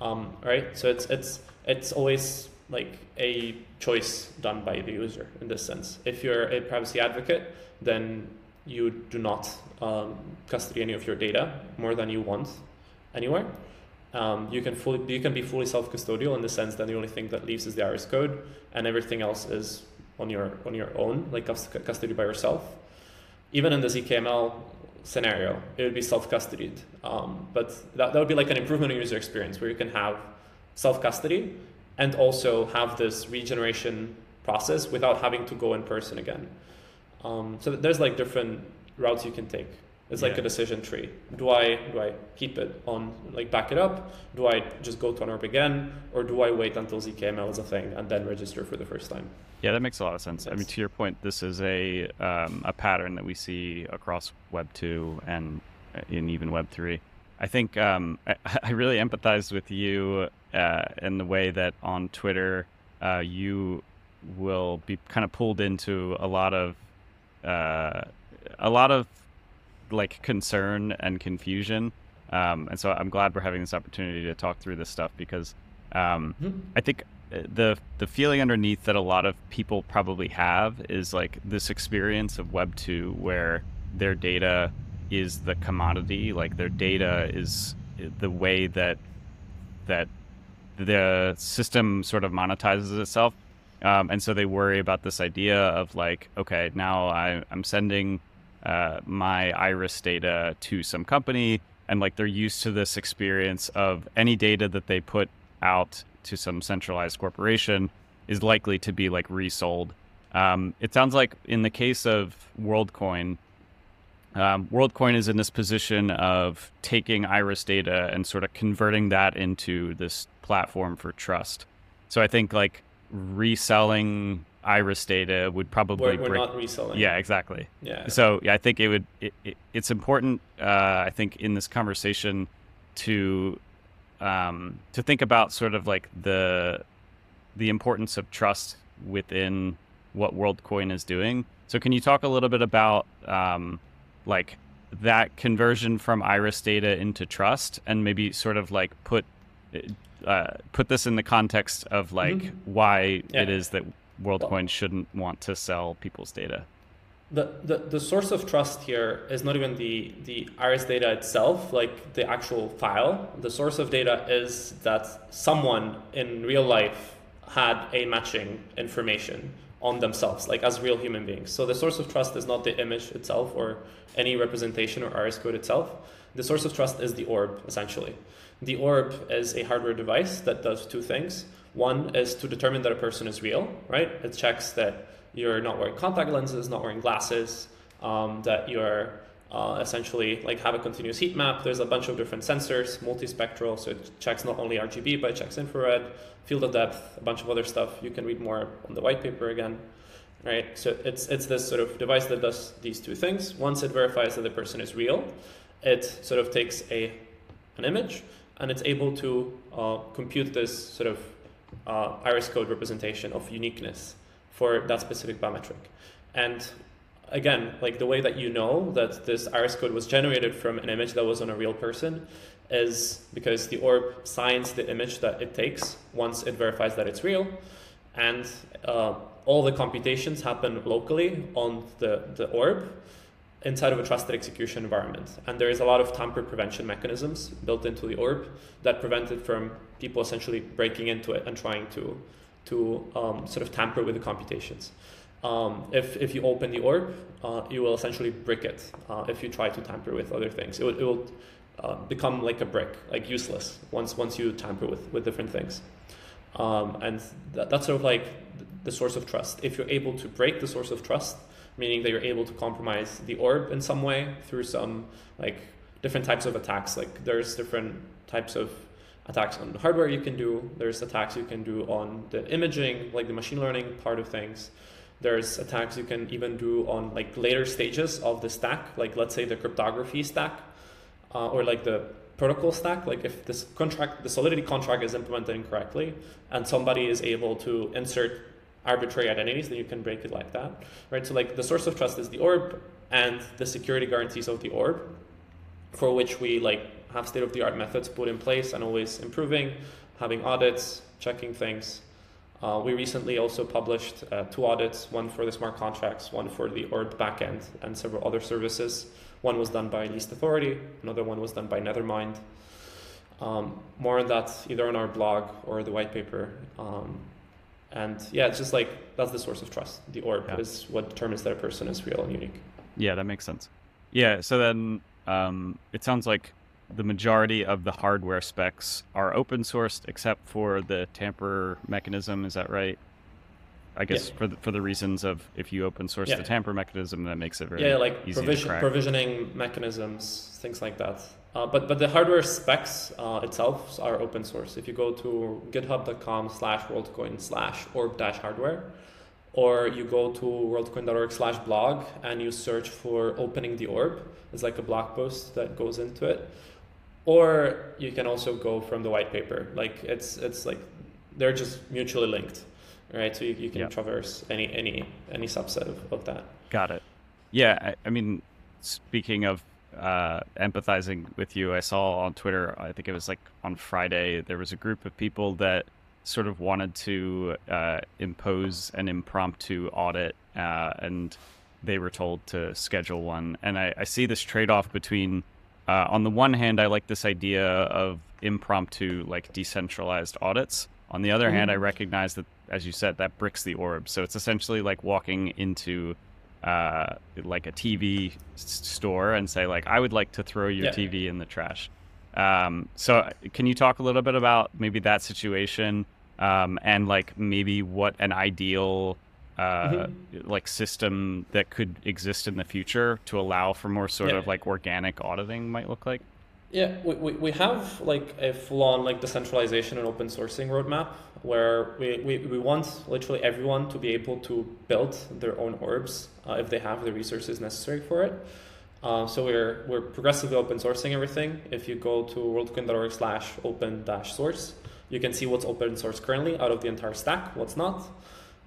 Speaker 1: Um, right? So it's it's it's always like a choice done by the user in this sense. If you're a privacy advocate, then you do not um, custody any of your data more than you want anywhere. Um, you can fully you can be fully self-custodial in the sense that the only thing that leaves is the iris code, and everything else is on your on your own, like custody by yourself. Even in the ZKML scenario, it would be self-custodied. Um, but that, that would be like an improvement in user experience where you can have self-custody and also have this regeneration process without having to go in person again. Um, so there's like different routes you can take. It's like yeah. a decision tree. Do I do I keep it on like back it up? Do I just go to an orb again, or do I wait until ZKML is a thing and then register for the first time?
Speaker 2: Yeah, that makes a lot of sense. Yes. I mean, to your point, this is a um, a pattern that we see across Web two and uh, in even Web three. I think um, I, *laughs* I, really empathize with you uh, in the way that on Twitter uh, you will be kind of pulled into a lot of uh, a lot of like concern and confusion. Um, and so I'm glad we're having this opportunity to talk through this stuff because um, mm-hmm. I think uh, the the feeling underneath that a lot of people probably have is like this experience of Web two where their data is the commodity, like their data is the way that that the system sort of monetizes itself. Um, and so they worry about this idea of like, okay, now I, I'm sending uh, my iris data to some company and like they're used to this experience of any data that they put out to some centralized corporation is likely to be like resold um, it sounds like in the case of worldcoin um, WorldCoin is in this position of taking Iris data and sort of converting that into this platform for trust. So I think like reselling Iris data would probably
Speaker 1: we're, we're not reselling.
Speaker 2: Yeah, exactly.
Speaker 1: Yeah.
Speaker 2: So yeah, I think it would. It, it, it's important. Uh, I think in this conversation to um, to think about sort of like the the importance of trust within what WorldCoin is doing. So can you talk a little bit about um, like that conversion from Iris data into trust, and maybe sort of like put uh, put this in the context of like mm-hmm. why yeah. it is that WorldCoin shouldn't want to sell people's data.
Speaker 1: The, the, the source of trust here is not even the, the iris data itself, like the actual file. The source of data is that someone in real life had a matching information on themselves, like as real human beings. So the source of trust is not the image itself or any representation or iris code itself. The source of trust is the orb, essentially. The orb is a hardware device that does two things. One is to determine that a person is real, right? It checks that you're not wearing contact lenses, not wearing glasses, um, that you're uh, essentially like have a continuous heat map. There's a bunch of different sensors, multispectral, so it checks not only RGB, but it checks infrared, field of depth, a bunch of other stuff. You can read more on the white paper again, right? So it's, it's this sort of device that does these two things. Once it verifies that the person is real, it sort of takes a, an image and it's able to uh, compute this sort of uh, iris code representation of uniqueness for that specific biometric. And again, like the way that you know that this iris code was generated from an image that was on a real person is because the orb signs the image that it takes once it verifies that it's real. And uh, all the computations happen locally on the, the orb inside of a trusted execution environment. And there is a lot of tamper prevention mechanisms built into the orb that prevent it from people essentially breaking into it and trying to, to um, sort of tamper with the computations. Um, if, if you open the orb, uh, you will essentially brick it uh, if you try to tamper with other things. It will, it will uh, become like a brick, like useless once, once you tamper with, with different things. Um, and that, that's sort of like the source of trust. If you're able to break the source of trust, meaning that you're able to compromise the orb in some way through some like different types of attacks. Like there's different types of attacks on hardware you can do. There's attacks you can do on the imaging, like the machine learning part of things. There's attacks you can even do on like later stages of the stack, like let's say the cryptography stack, uh, or like the protocol stack. Like if this contract, the Solidity contract is implemented incorrectly, and somebody is able to insert arbitrary identities, then you can break it like that, right? So like the source of trust is the orb and the security guarantees of the orb, for which we like have state-of-the-art methods put in place and always improving, having audits, checking things. Uh, we recently also published uh, two audits, one for the smart contracts, one for the ORB backend, and several other services. One was done by Least Authority, another one was done by Nethermind. Um, more on that either on our blog or the white paper. Um, and yeah, it's just like that's the source of trust. The orb yeah. is what determines that a person is real and unique.
Speaker 2: Yeah, that makes sense. Yeah, so then um, it sounds like the majority of the hardware specs are open sourced except for the tamper mechanism. Is that right? I guess yeah. for the, for the reasons of if you open source yeah. the tamper mechanism, that makes it very
Speaker 1: yeah, like provision, provisioning mechanisms, things like that. Uh, but but the hardware specs uh, itself are open source. If you go to github.com slash worldcoin slash orb dash hardware, or you go to worldcoin.org slash blog and you search for opening the orb, it's like a blog post that goes into it. Or you can also go from the white paper. Like it's it's like they're just mutually linked, right? So you, you can traverse any any any subset of, of that.
Speaker 2: Got it. Yeah, I, I mean, speaking of uh, empathizing with you. I saw on Twitter, I think it was like on Friday, there was a group of people that sort of wanted to uh, impose an impromptu audit, uh, and they were told to schedule one. And I, I see this trade off between, uh, on the one hand, I like this idea of impromptu, like decentralized audits. On the other mm-hmm. hand, I recognize that, as you said, that bricks the orb. So it's essentially like walking into uh, like a TV store and say like I would like to throw your yeah. TV in the trash. Um, so can you talk a little bit about maybe that situation um, and like maybe what an ideal uh, mm-hmm. like system that could exist in the future to allow for more sort yeah. of like organic auditing might look like?
Speaker 1: Yeah, we, we, we have like a full-on like decentralization and open sourcing roadmap where we, we, we want literally everyone to be able to build their own orbs uh, if they have the resources necessary for it. Uh, so we're we're progressively open sourcing everything. If you go to worldcoin.org slash open dash source, you can see what's open source currently out of the entire stack, what's not,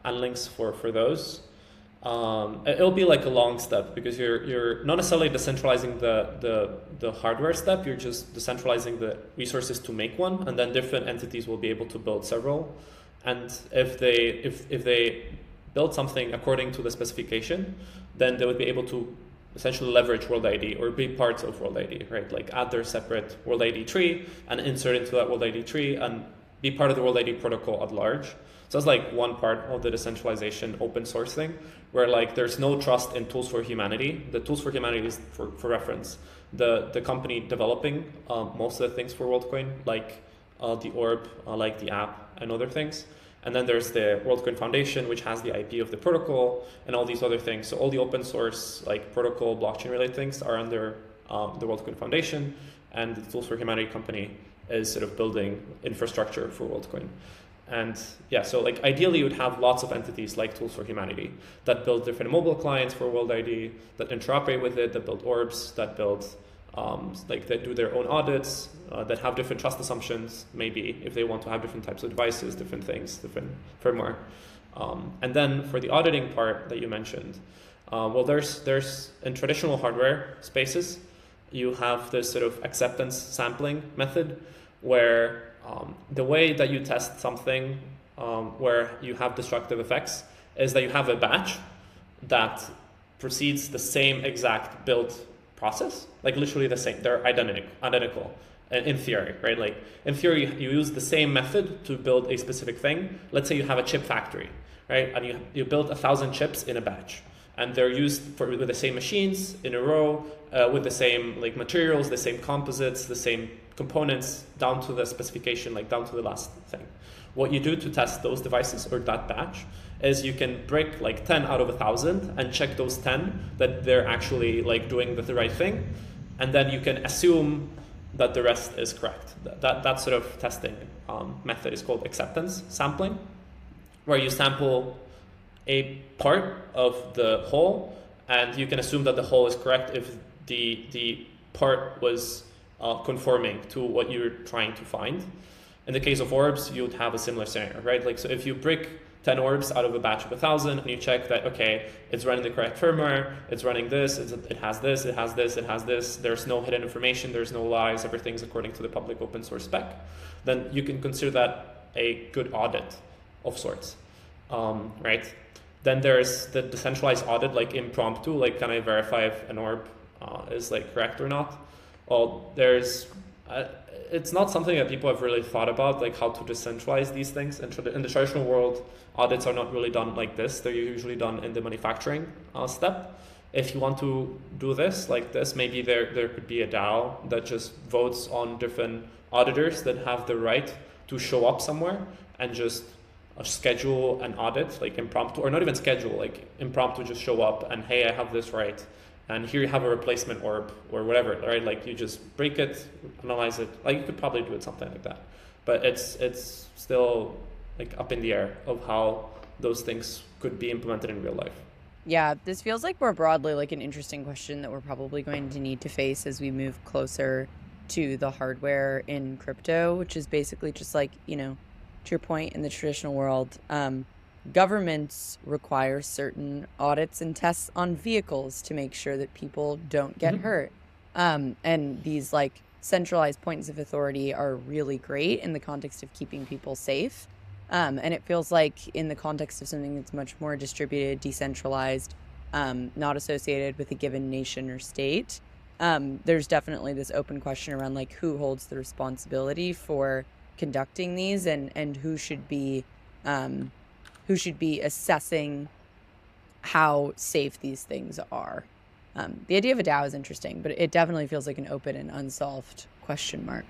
Speaker 1: and links for, for those. Um, it'll be like a long step because you're you're not necessarily decentralizing the, the the hardware step. You're just decentralizing the resources to make one, and then different entities will be able to build several. And if they if if they build something according to the specification, then they would be able to essentially leverage World ID or be parts of World ID, right? Like add their separate World ID tree and insert into that World ID tree and be part of the World ID protocol at large. So that's like one part of the decentralization open source thing, where like there's no trust in tools for humanity. The tools for humanity is for, for reference. The the company developing um, most of the things for WorldCoin, like uh, the orb, uh, like the app and other things, and then there's the WorldCoin Foundation, which has the IP of the protocol and all these other things. So all the open source, like protocol, blockchain related things are under um, the WorldCoin Foundation, and the Tools for Humanity company is sort of building infrastructure for WorldCoin. And yeah, so like ideally you would have lots of entities like Tools for Humanity that build different mobile clients for World ID, that interoperate with it, that build orbs, that build um, like that do their own audits, uh, that have different trust assumptions, maybe if they want to have different types of devices, different things, different firmware. Um, and then for the auditing part that you mentioned, uh, well, there's there's in traditional hardware spaces, you have this sort of acceptance sampling method, where um, the way that you test something um, where you have destructive effects is that you have a batch that proceeds the same exact build process, like literally the same. They're identical, identical in theory, right? Like in theory, you use the same method to build a specific thing. Let's say you have a chip factory, right? And you, you build a thousand chips in a batch and they're used for, with the same machines in a row, uh, with the same like materials, the same composites, the same components down to the specification, like down to the last thing. What you do to test those devices or that batch is you can break like 10 out of a thousand and check those 10 that they're actually like doing the, right thing. And then you can assume that the rest is correct. That, that, that sort of testing um, method is called acceptance sampling, where you sample a part of the whole and you can assume that the whole is correct if the, the part was uh, conforming to what you're trying to find. In the case of orbs, you'd have a similar scenario, right? Like, so if you break 10 orbs out of a batch of a thousand and you check that okay it's running the correct firmware it's running this it's, it has this it has this it has this there's no hidden information there's no lies everything's according to the public open source spec then you can consider that a good audit of sorts um, right then there's the decentralized audit like impromptu like can i verify if an orb uh, is like correct or not well there's uh, it's not something that people have really thought about, like how to decentralize these things. And in the traditional world, audits are not really done like this. They're usually done in the manufacturing uh, step. If you want to do this like this, maybe there, there could be a DAO that just votes on different auditors that have the right to show up somewhere and just uh, schedule an audit, like impromptu, or not even schedule, like impromptu just show up and hey, I have this right and here you have a replacement orb or whatever, right? Like you just break it, analyze it. Like you could probably do it something like that, but it's it's still like up in the air of how those things could be implemented in real life.
Speaker 3: Yeah, this feels like more broadly like an interesting question that we're probably going to need to face as we move closer to the hardware in crypto, which is basically just like, you know, to your point in the traditional world, um, governments require certain audits and tests on vehicles to make sure that people don't get mm-hmm. hurt. Um, and these like centralized points of authority are really great in the context of keeping people safe. Um, and it feels like in the context of something that's much more distributed, decentralized, um, not associated with a given nation or state, um, there's definitely this open question around like who holds the responsibility for conducting these and and who should be um, who should be assessing how safe these things are. Um, the idea of a DAO is interesting, but it definitely feels like an open and unsolved question mark.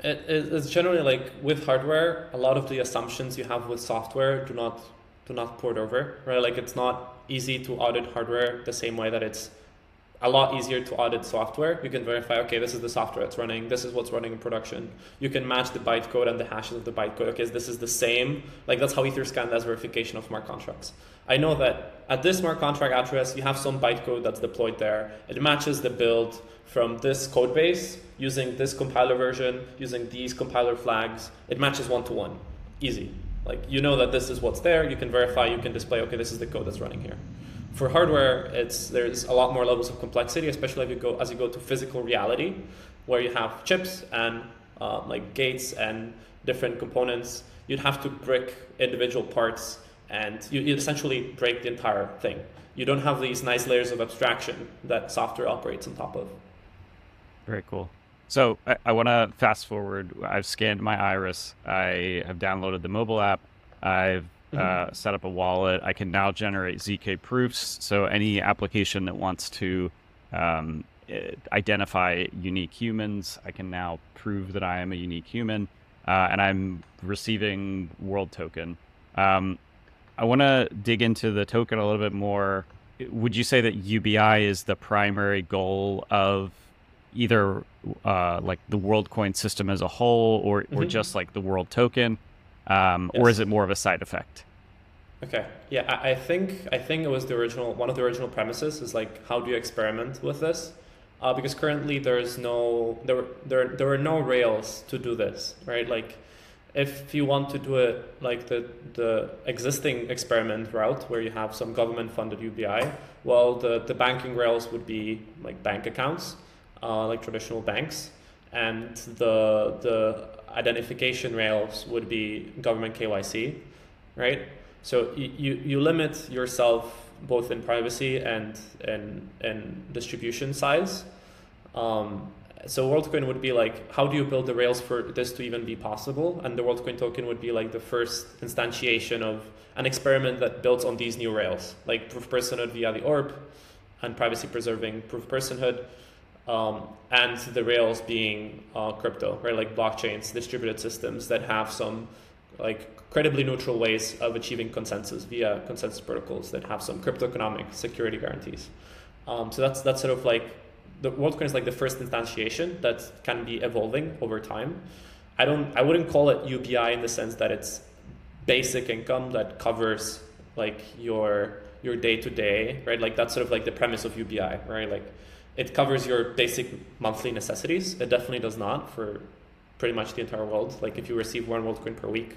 Speaker 1: It, it's generally like with hardware, a lot of the assumptions you have with software do not do not port over, right? Like it's not easy to audit hardware the same way that it's a lot easier to audit software. You can verify, okay, this is the software that's running, this is what's running in production. You can match the bytecode and the hashes of the bytecode. Okay, this is the same. Like that's how Etherscan does verification of smart contracts. I know that at this smart contract address, you have some bytecode that's deployed there. It matches the build from this code base using this compiler version, using these compiler flags. It matches one to one. Easy. Like you know that this is what's there. You can verify. You can display. Okay, this is the code that's running here. For hardware, it's there's a lot more levels of complexity, especially if you go as you go to physical reality, where you have chips and uh, like gates and different components. You'd have to brick individual parts, and you, you essentially break the entire thing. You don't have these nice layers of abstraction that software operates on top of.
Speaker 2: Very cool. So I, I want to fast forward. I've scanned my iris. I have downloaded the mobile app. I've mm-hmm. uh, set up a wallet. I can now generate ZK proofs. So any application that wants to um, identify unique humans, I can now prove that I am a unique human. Uh, and I'm receiving world token. Um, I want to dig into the token a little bit more. Would you say that UBI is the primary goal of either uh, like the WorldCoin system as a whole, or mm-hmm. or just like the world token, um, yes. or is it more of a side effect?
Speaker 1: Okay, yeah, I, I, think I think it was the original one of the original premises is like how do you experiment with this? Uh, because currently there is no there there there are no rails to do this, right? Like if you want to do it like the the existing experiment route where you have some government funded UBI, well the the banking rails would be like bank accounts uh, like traditional banks, and the the identification rails would be government KYC, right? So you, you limit yourself both in privacy and and and distribution size. Um, so WorldCoin would be like, how do you build the rails for this to even be possible? And the WorldCoin token would be like the first instantiation of an experiment that builds on these new rails, like proof personhood via the ORB and privacy preserving proof personhood um, and the rails being uh, crypto, right? Like blockchains, distributed systems that have some like credibly neutral ways of achieving consensus via consensus protocols that have some crypto economic security guarantees. Um, so that's that's sort of like the WorldCoin is like the first instantiation that can be evolving over time. I don't I wouldn't call it UBI in the sense that it's basic income that covers like your your day to day, right? Like that's sort of like the premise of UBI, right? Like it covers your basic monthly necessities. It definitely does not for pretty much the entire world. Like if you receive one world coin per week,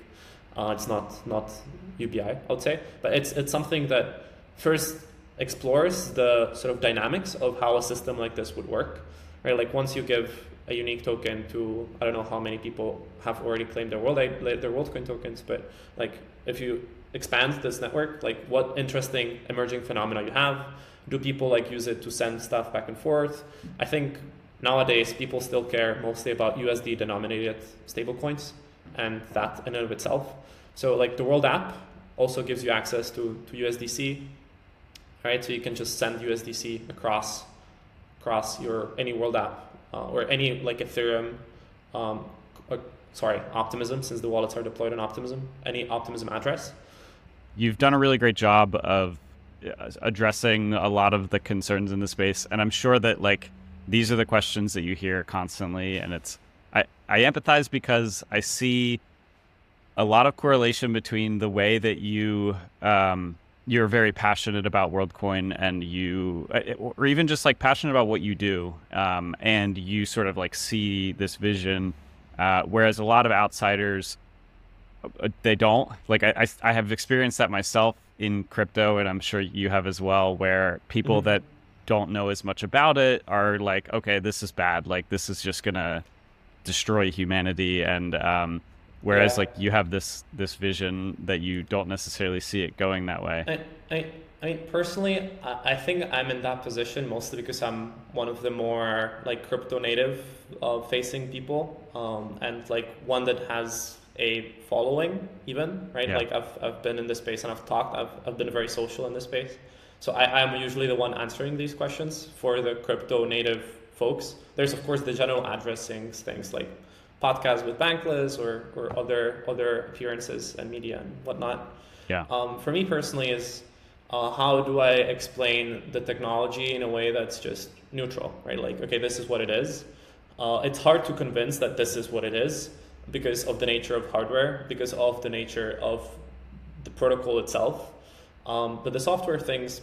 Speaker 1: uh, it's not not UBI, I would say. But it's it's something that first explores the sort of dynamics of how a system like this would work. Right? Like once you give a unique token to I don't know how many people have already claimed their world their WorldCoin tokens, but like if you expand this network, like what interesting emerging phenomena you have, do people like use it to send stuff back and forth? I think nowadays people still care mostly about USD denominated stablecoins and that in and of itself. So like the World app also gives you access to, to USDC, right? So you can just send USDC across across your any World app uh, or any like Ethereum, um, or, sorry, Optimism since the wallets are deployed on Optimism, any Optimism address.
Speaker 2: You've done a really great job of addressing a lot of the concerns in the space. And i'm sure that like these are the questions that you hear constantly. And it's i i empathize because i see a lot of correlation between the way that you um, you're very passionate about WorldCoin and you, uh, or even just like passionate about what you do, um, and you sort of like see this vision, uh, whereas a lot of outsiders, uh, they don't. Like I, I, I have experienced that myself in crypto, and I'm sure you have as well, where people mm-hmm. that don't know as much about it are like, okay, this is bad. Like this is just gonna destroy humanity. And um, whereas yeah. like you have this this vision that you don't necessarily see it going that way.
Speaker 1: I, I, I mean, personally, I think I'm in that position mostly because I'm one of the more like crypto native uh, facing people, um, and like one that has a following even right yeah. like I've, I've been in this space and i've talked I've, I've been very social in this space so I, i'm usually the one answering these questions for the crypto native folks there's of course the general addressing things like podcasts with bankless or, or other other appearances and media and whatnot
Speaker 2: Yeah.
Speaker 1: Um, for me personally, is uh, how do I explain the technology in a way that's just neutral, right? Like, okay, this is what it is. Uh, it's hard to convince that this is what it is because of the nature of hardware, because of the nature of the protocol itself. Um, but the software things,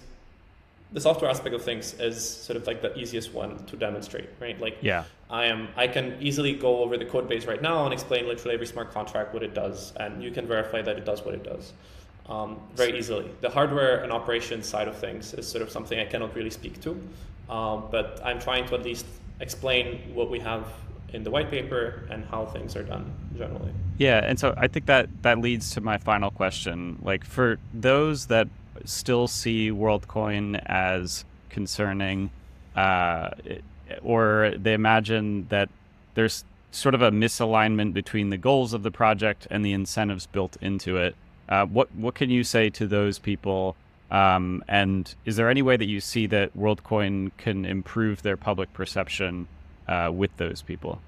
Speaker 1: the software aspect of things is sort of like the easiest one to demonstrate, right? Like,
Speaker 2: yeah,
Speaker 1: I am, I can easily go over the code base right now and explain literally every smart contract what it does, and you can verify that it does what it does. Um, very easily. The hardware and operations side of things is sort of something I cannot really speak to, um, but I'm trying to at least explain what we have in the white paper and how things are done generally.
Speaker 2: Yeah, and so I think that that leads to my final question. Like for those that still see WorldCoin as concerning, uh, or they imagine that there's sort of a misalignment between the goals of the project and the incentives built into it. Uh, what what can you say to those people? Um, and is there any way that you see that WorldCoin can improve their public perception uh, with those people?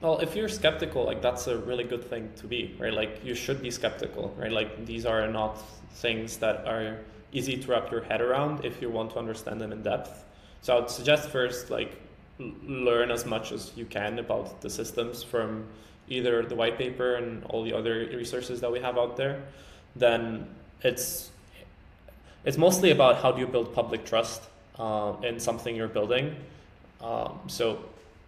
Speaker 1: Well, if you're skeptical, like that's a really good thing to be, right? Like you should be skeptical, right? Like these are not things that are easy to wrap your head around if you want to understand them in depth. So I would suggest first, like, learn as much as you can about the systems from either the white paper and all the other resources that we have out there. Then it's it's mostly about how do you build public trust uh, in something you're building. Um, so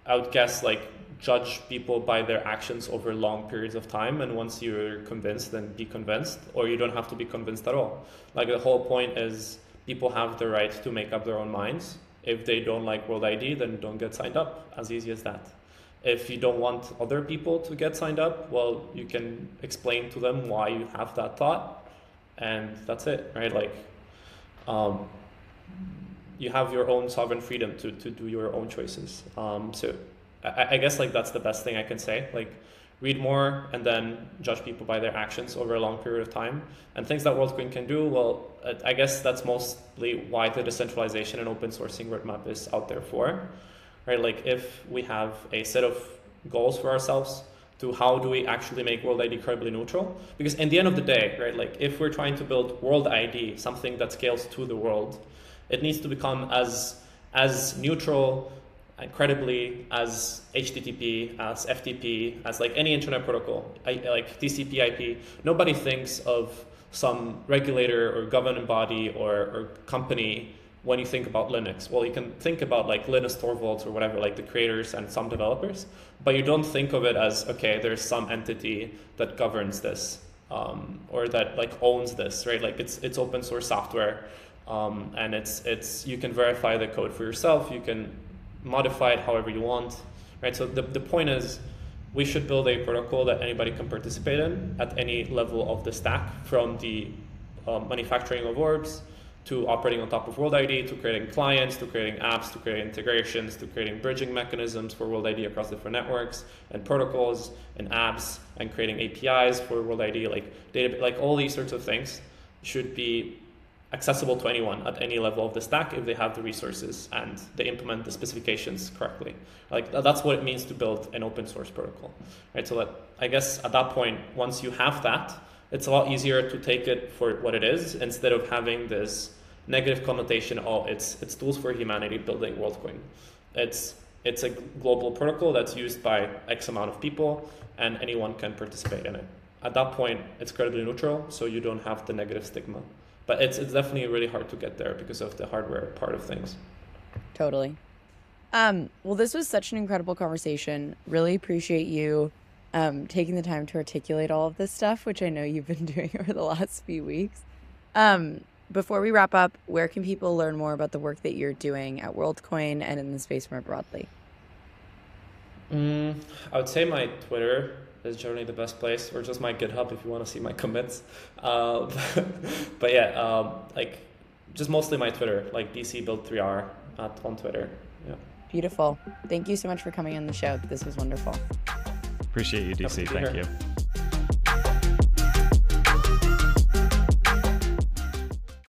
Speaker 1: I would guess like judge people by their actions over long periods of time and once you're convinced then be convinced or you don't have to be convinced at all. Like the whole point is people have the right to make up their own minds. If they don't like world id then don't get signed up as easy as that. If you don't want other people to get signed up well you can explain to them why you have that thought and that's it right? Like um, you have your own sovereign freedom to, to do your own choices um, so I, I guess like that's the best thing I can say. Like read more and then judge people by their actions over a long period of time. And things that WorldCoin can do, well, I guess that's mostly why the decentralization and open sourcing roadmap is out there for, right? Like if we have a set of goals for ourselves to how do we actually make World ID credibly neutral? Because in the end of the day, right, like if we're trying to build World ID, something that scales to the world, it needs to become as as neutral and credibly as HTTP, as FTP, as like any internet protocol, like TCP IP, nobody thinks of some regulator or governing body or, or company when you think about Linux. Well, you can think about like Linus Torvalds or whatever, like the creators and some developers, but you don't think of it as, okay, there's some entity that governs this um, or that like owns this, right? Like it's, it's open source software. Um, and it's, it's, you can verify the code for yourself. You can modify it however you want, right? So the, the point is we should build a protocol that anybody can participate in at any level of the stack from the um, manufacturing of orbs to operating on top of World ID, to creating clients, to creating apps, to creating integrations, to creating bridging mechanisms for World ID across different networks and protocols and apps, and creating APIs for World ID, like data, like all these sorts of things should be accessible to anyone at any level of the stack if they have the resources and they implement the specifications correctly. Like that's what it means to build an open source protocol, right? So that I guess at that point, once you have that, it's a lot easier to take it for what it is instead of having this negative connotation. Oh, it's it's tools for humanity building WorldCoin. It's it's a global protocol that's used by X amount of people, and anyone can participate in it. At that point, it's credibly neutral, so you don't have the negative stigma but it's it's definitely really hard to get there because of the hardware part of things.
Speaker 3: Totally. Um, well, this was such an incredible conversation. Really appreciate you um, taking the time to articulate all of this stuff, which I know you've been *laughs* doing over the last few weeks. Um, before we wrap up, where can people learn more about the work that you're doing at WorldCoin and in the space more broadly?
Speaker 1: Mm, I would say my Twitter is generally the best place, or just my GitHub if you want to see my commits. Uh, *laughs* but yeah, um, like just mostly my Twitter, like DC Build 3R at, on Twitter. Yeah.
Speaker 3: Beautiful. Thank you so much for coming on the show. This was wonderful.
Speaker 2: Appreciate you, DC. Thank here. you.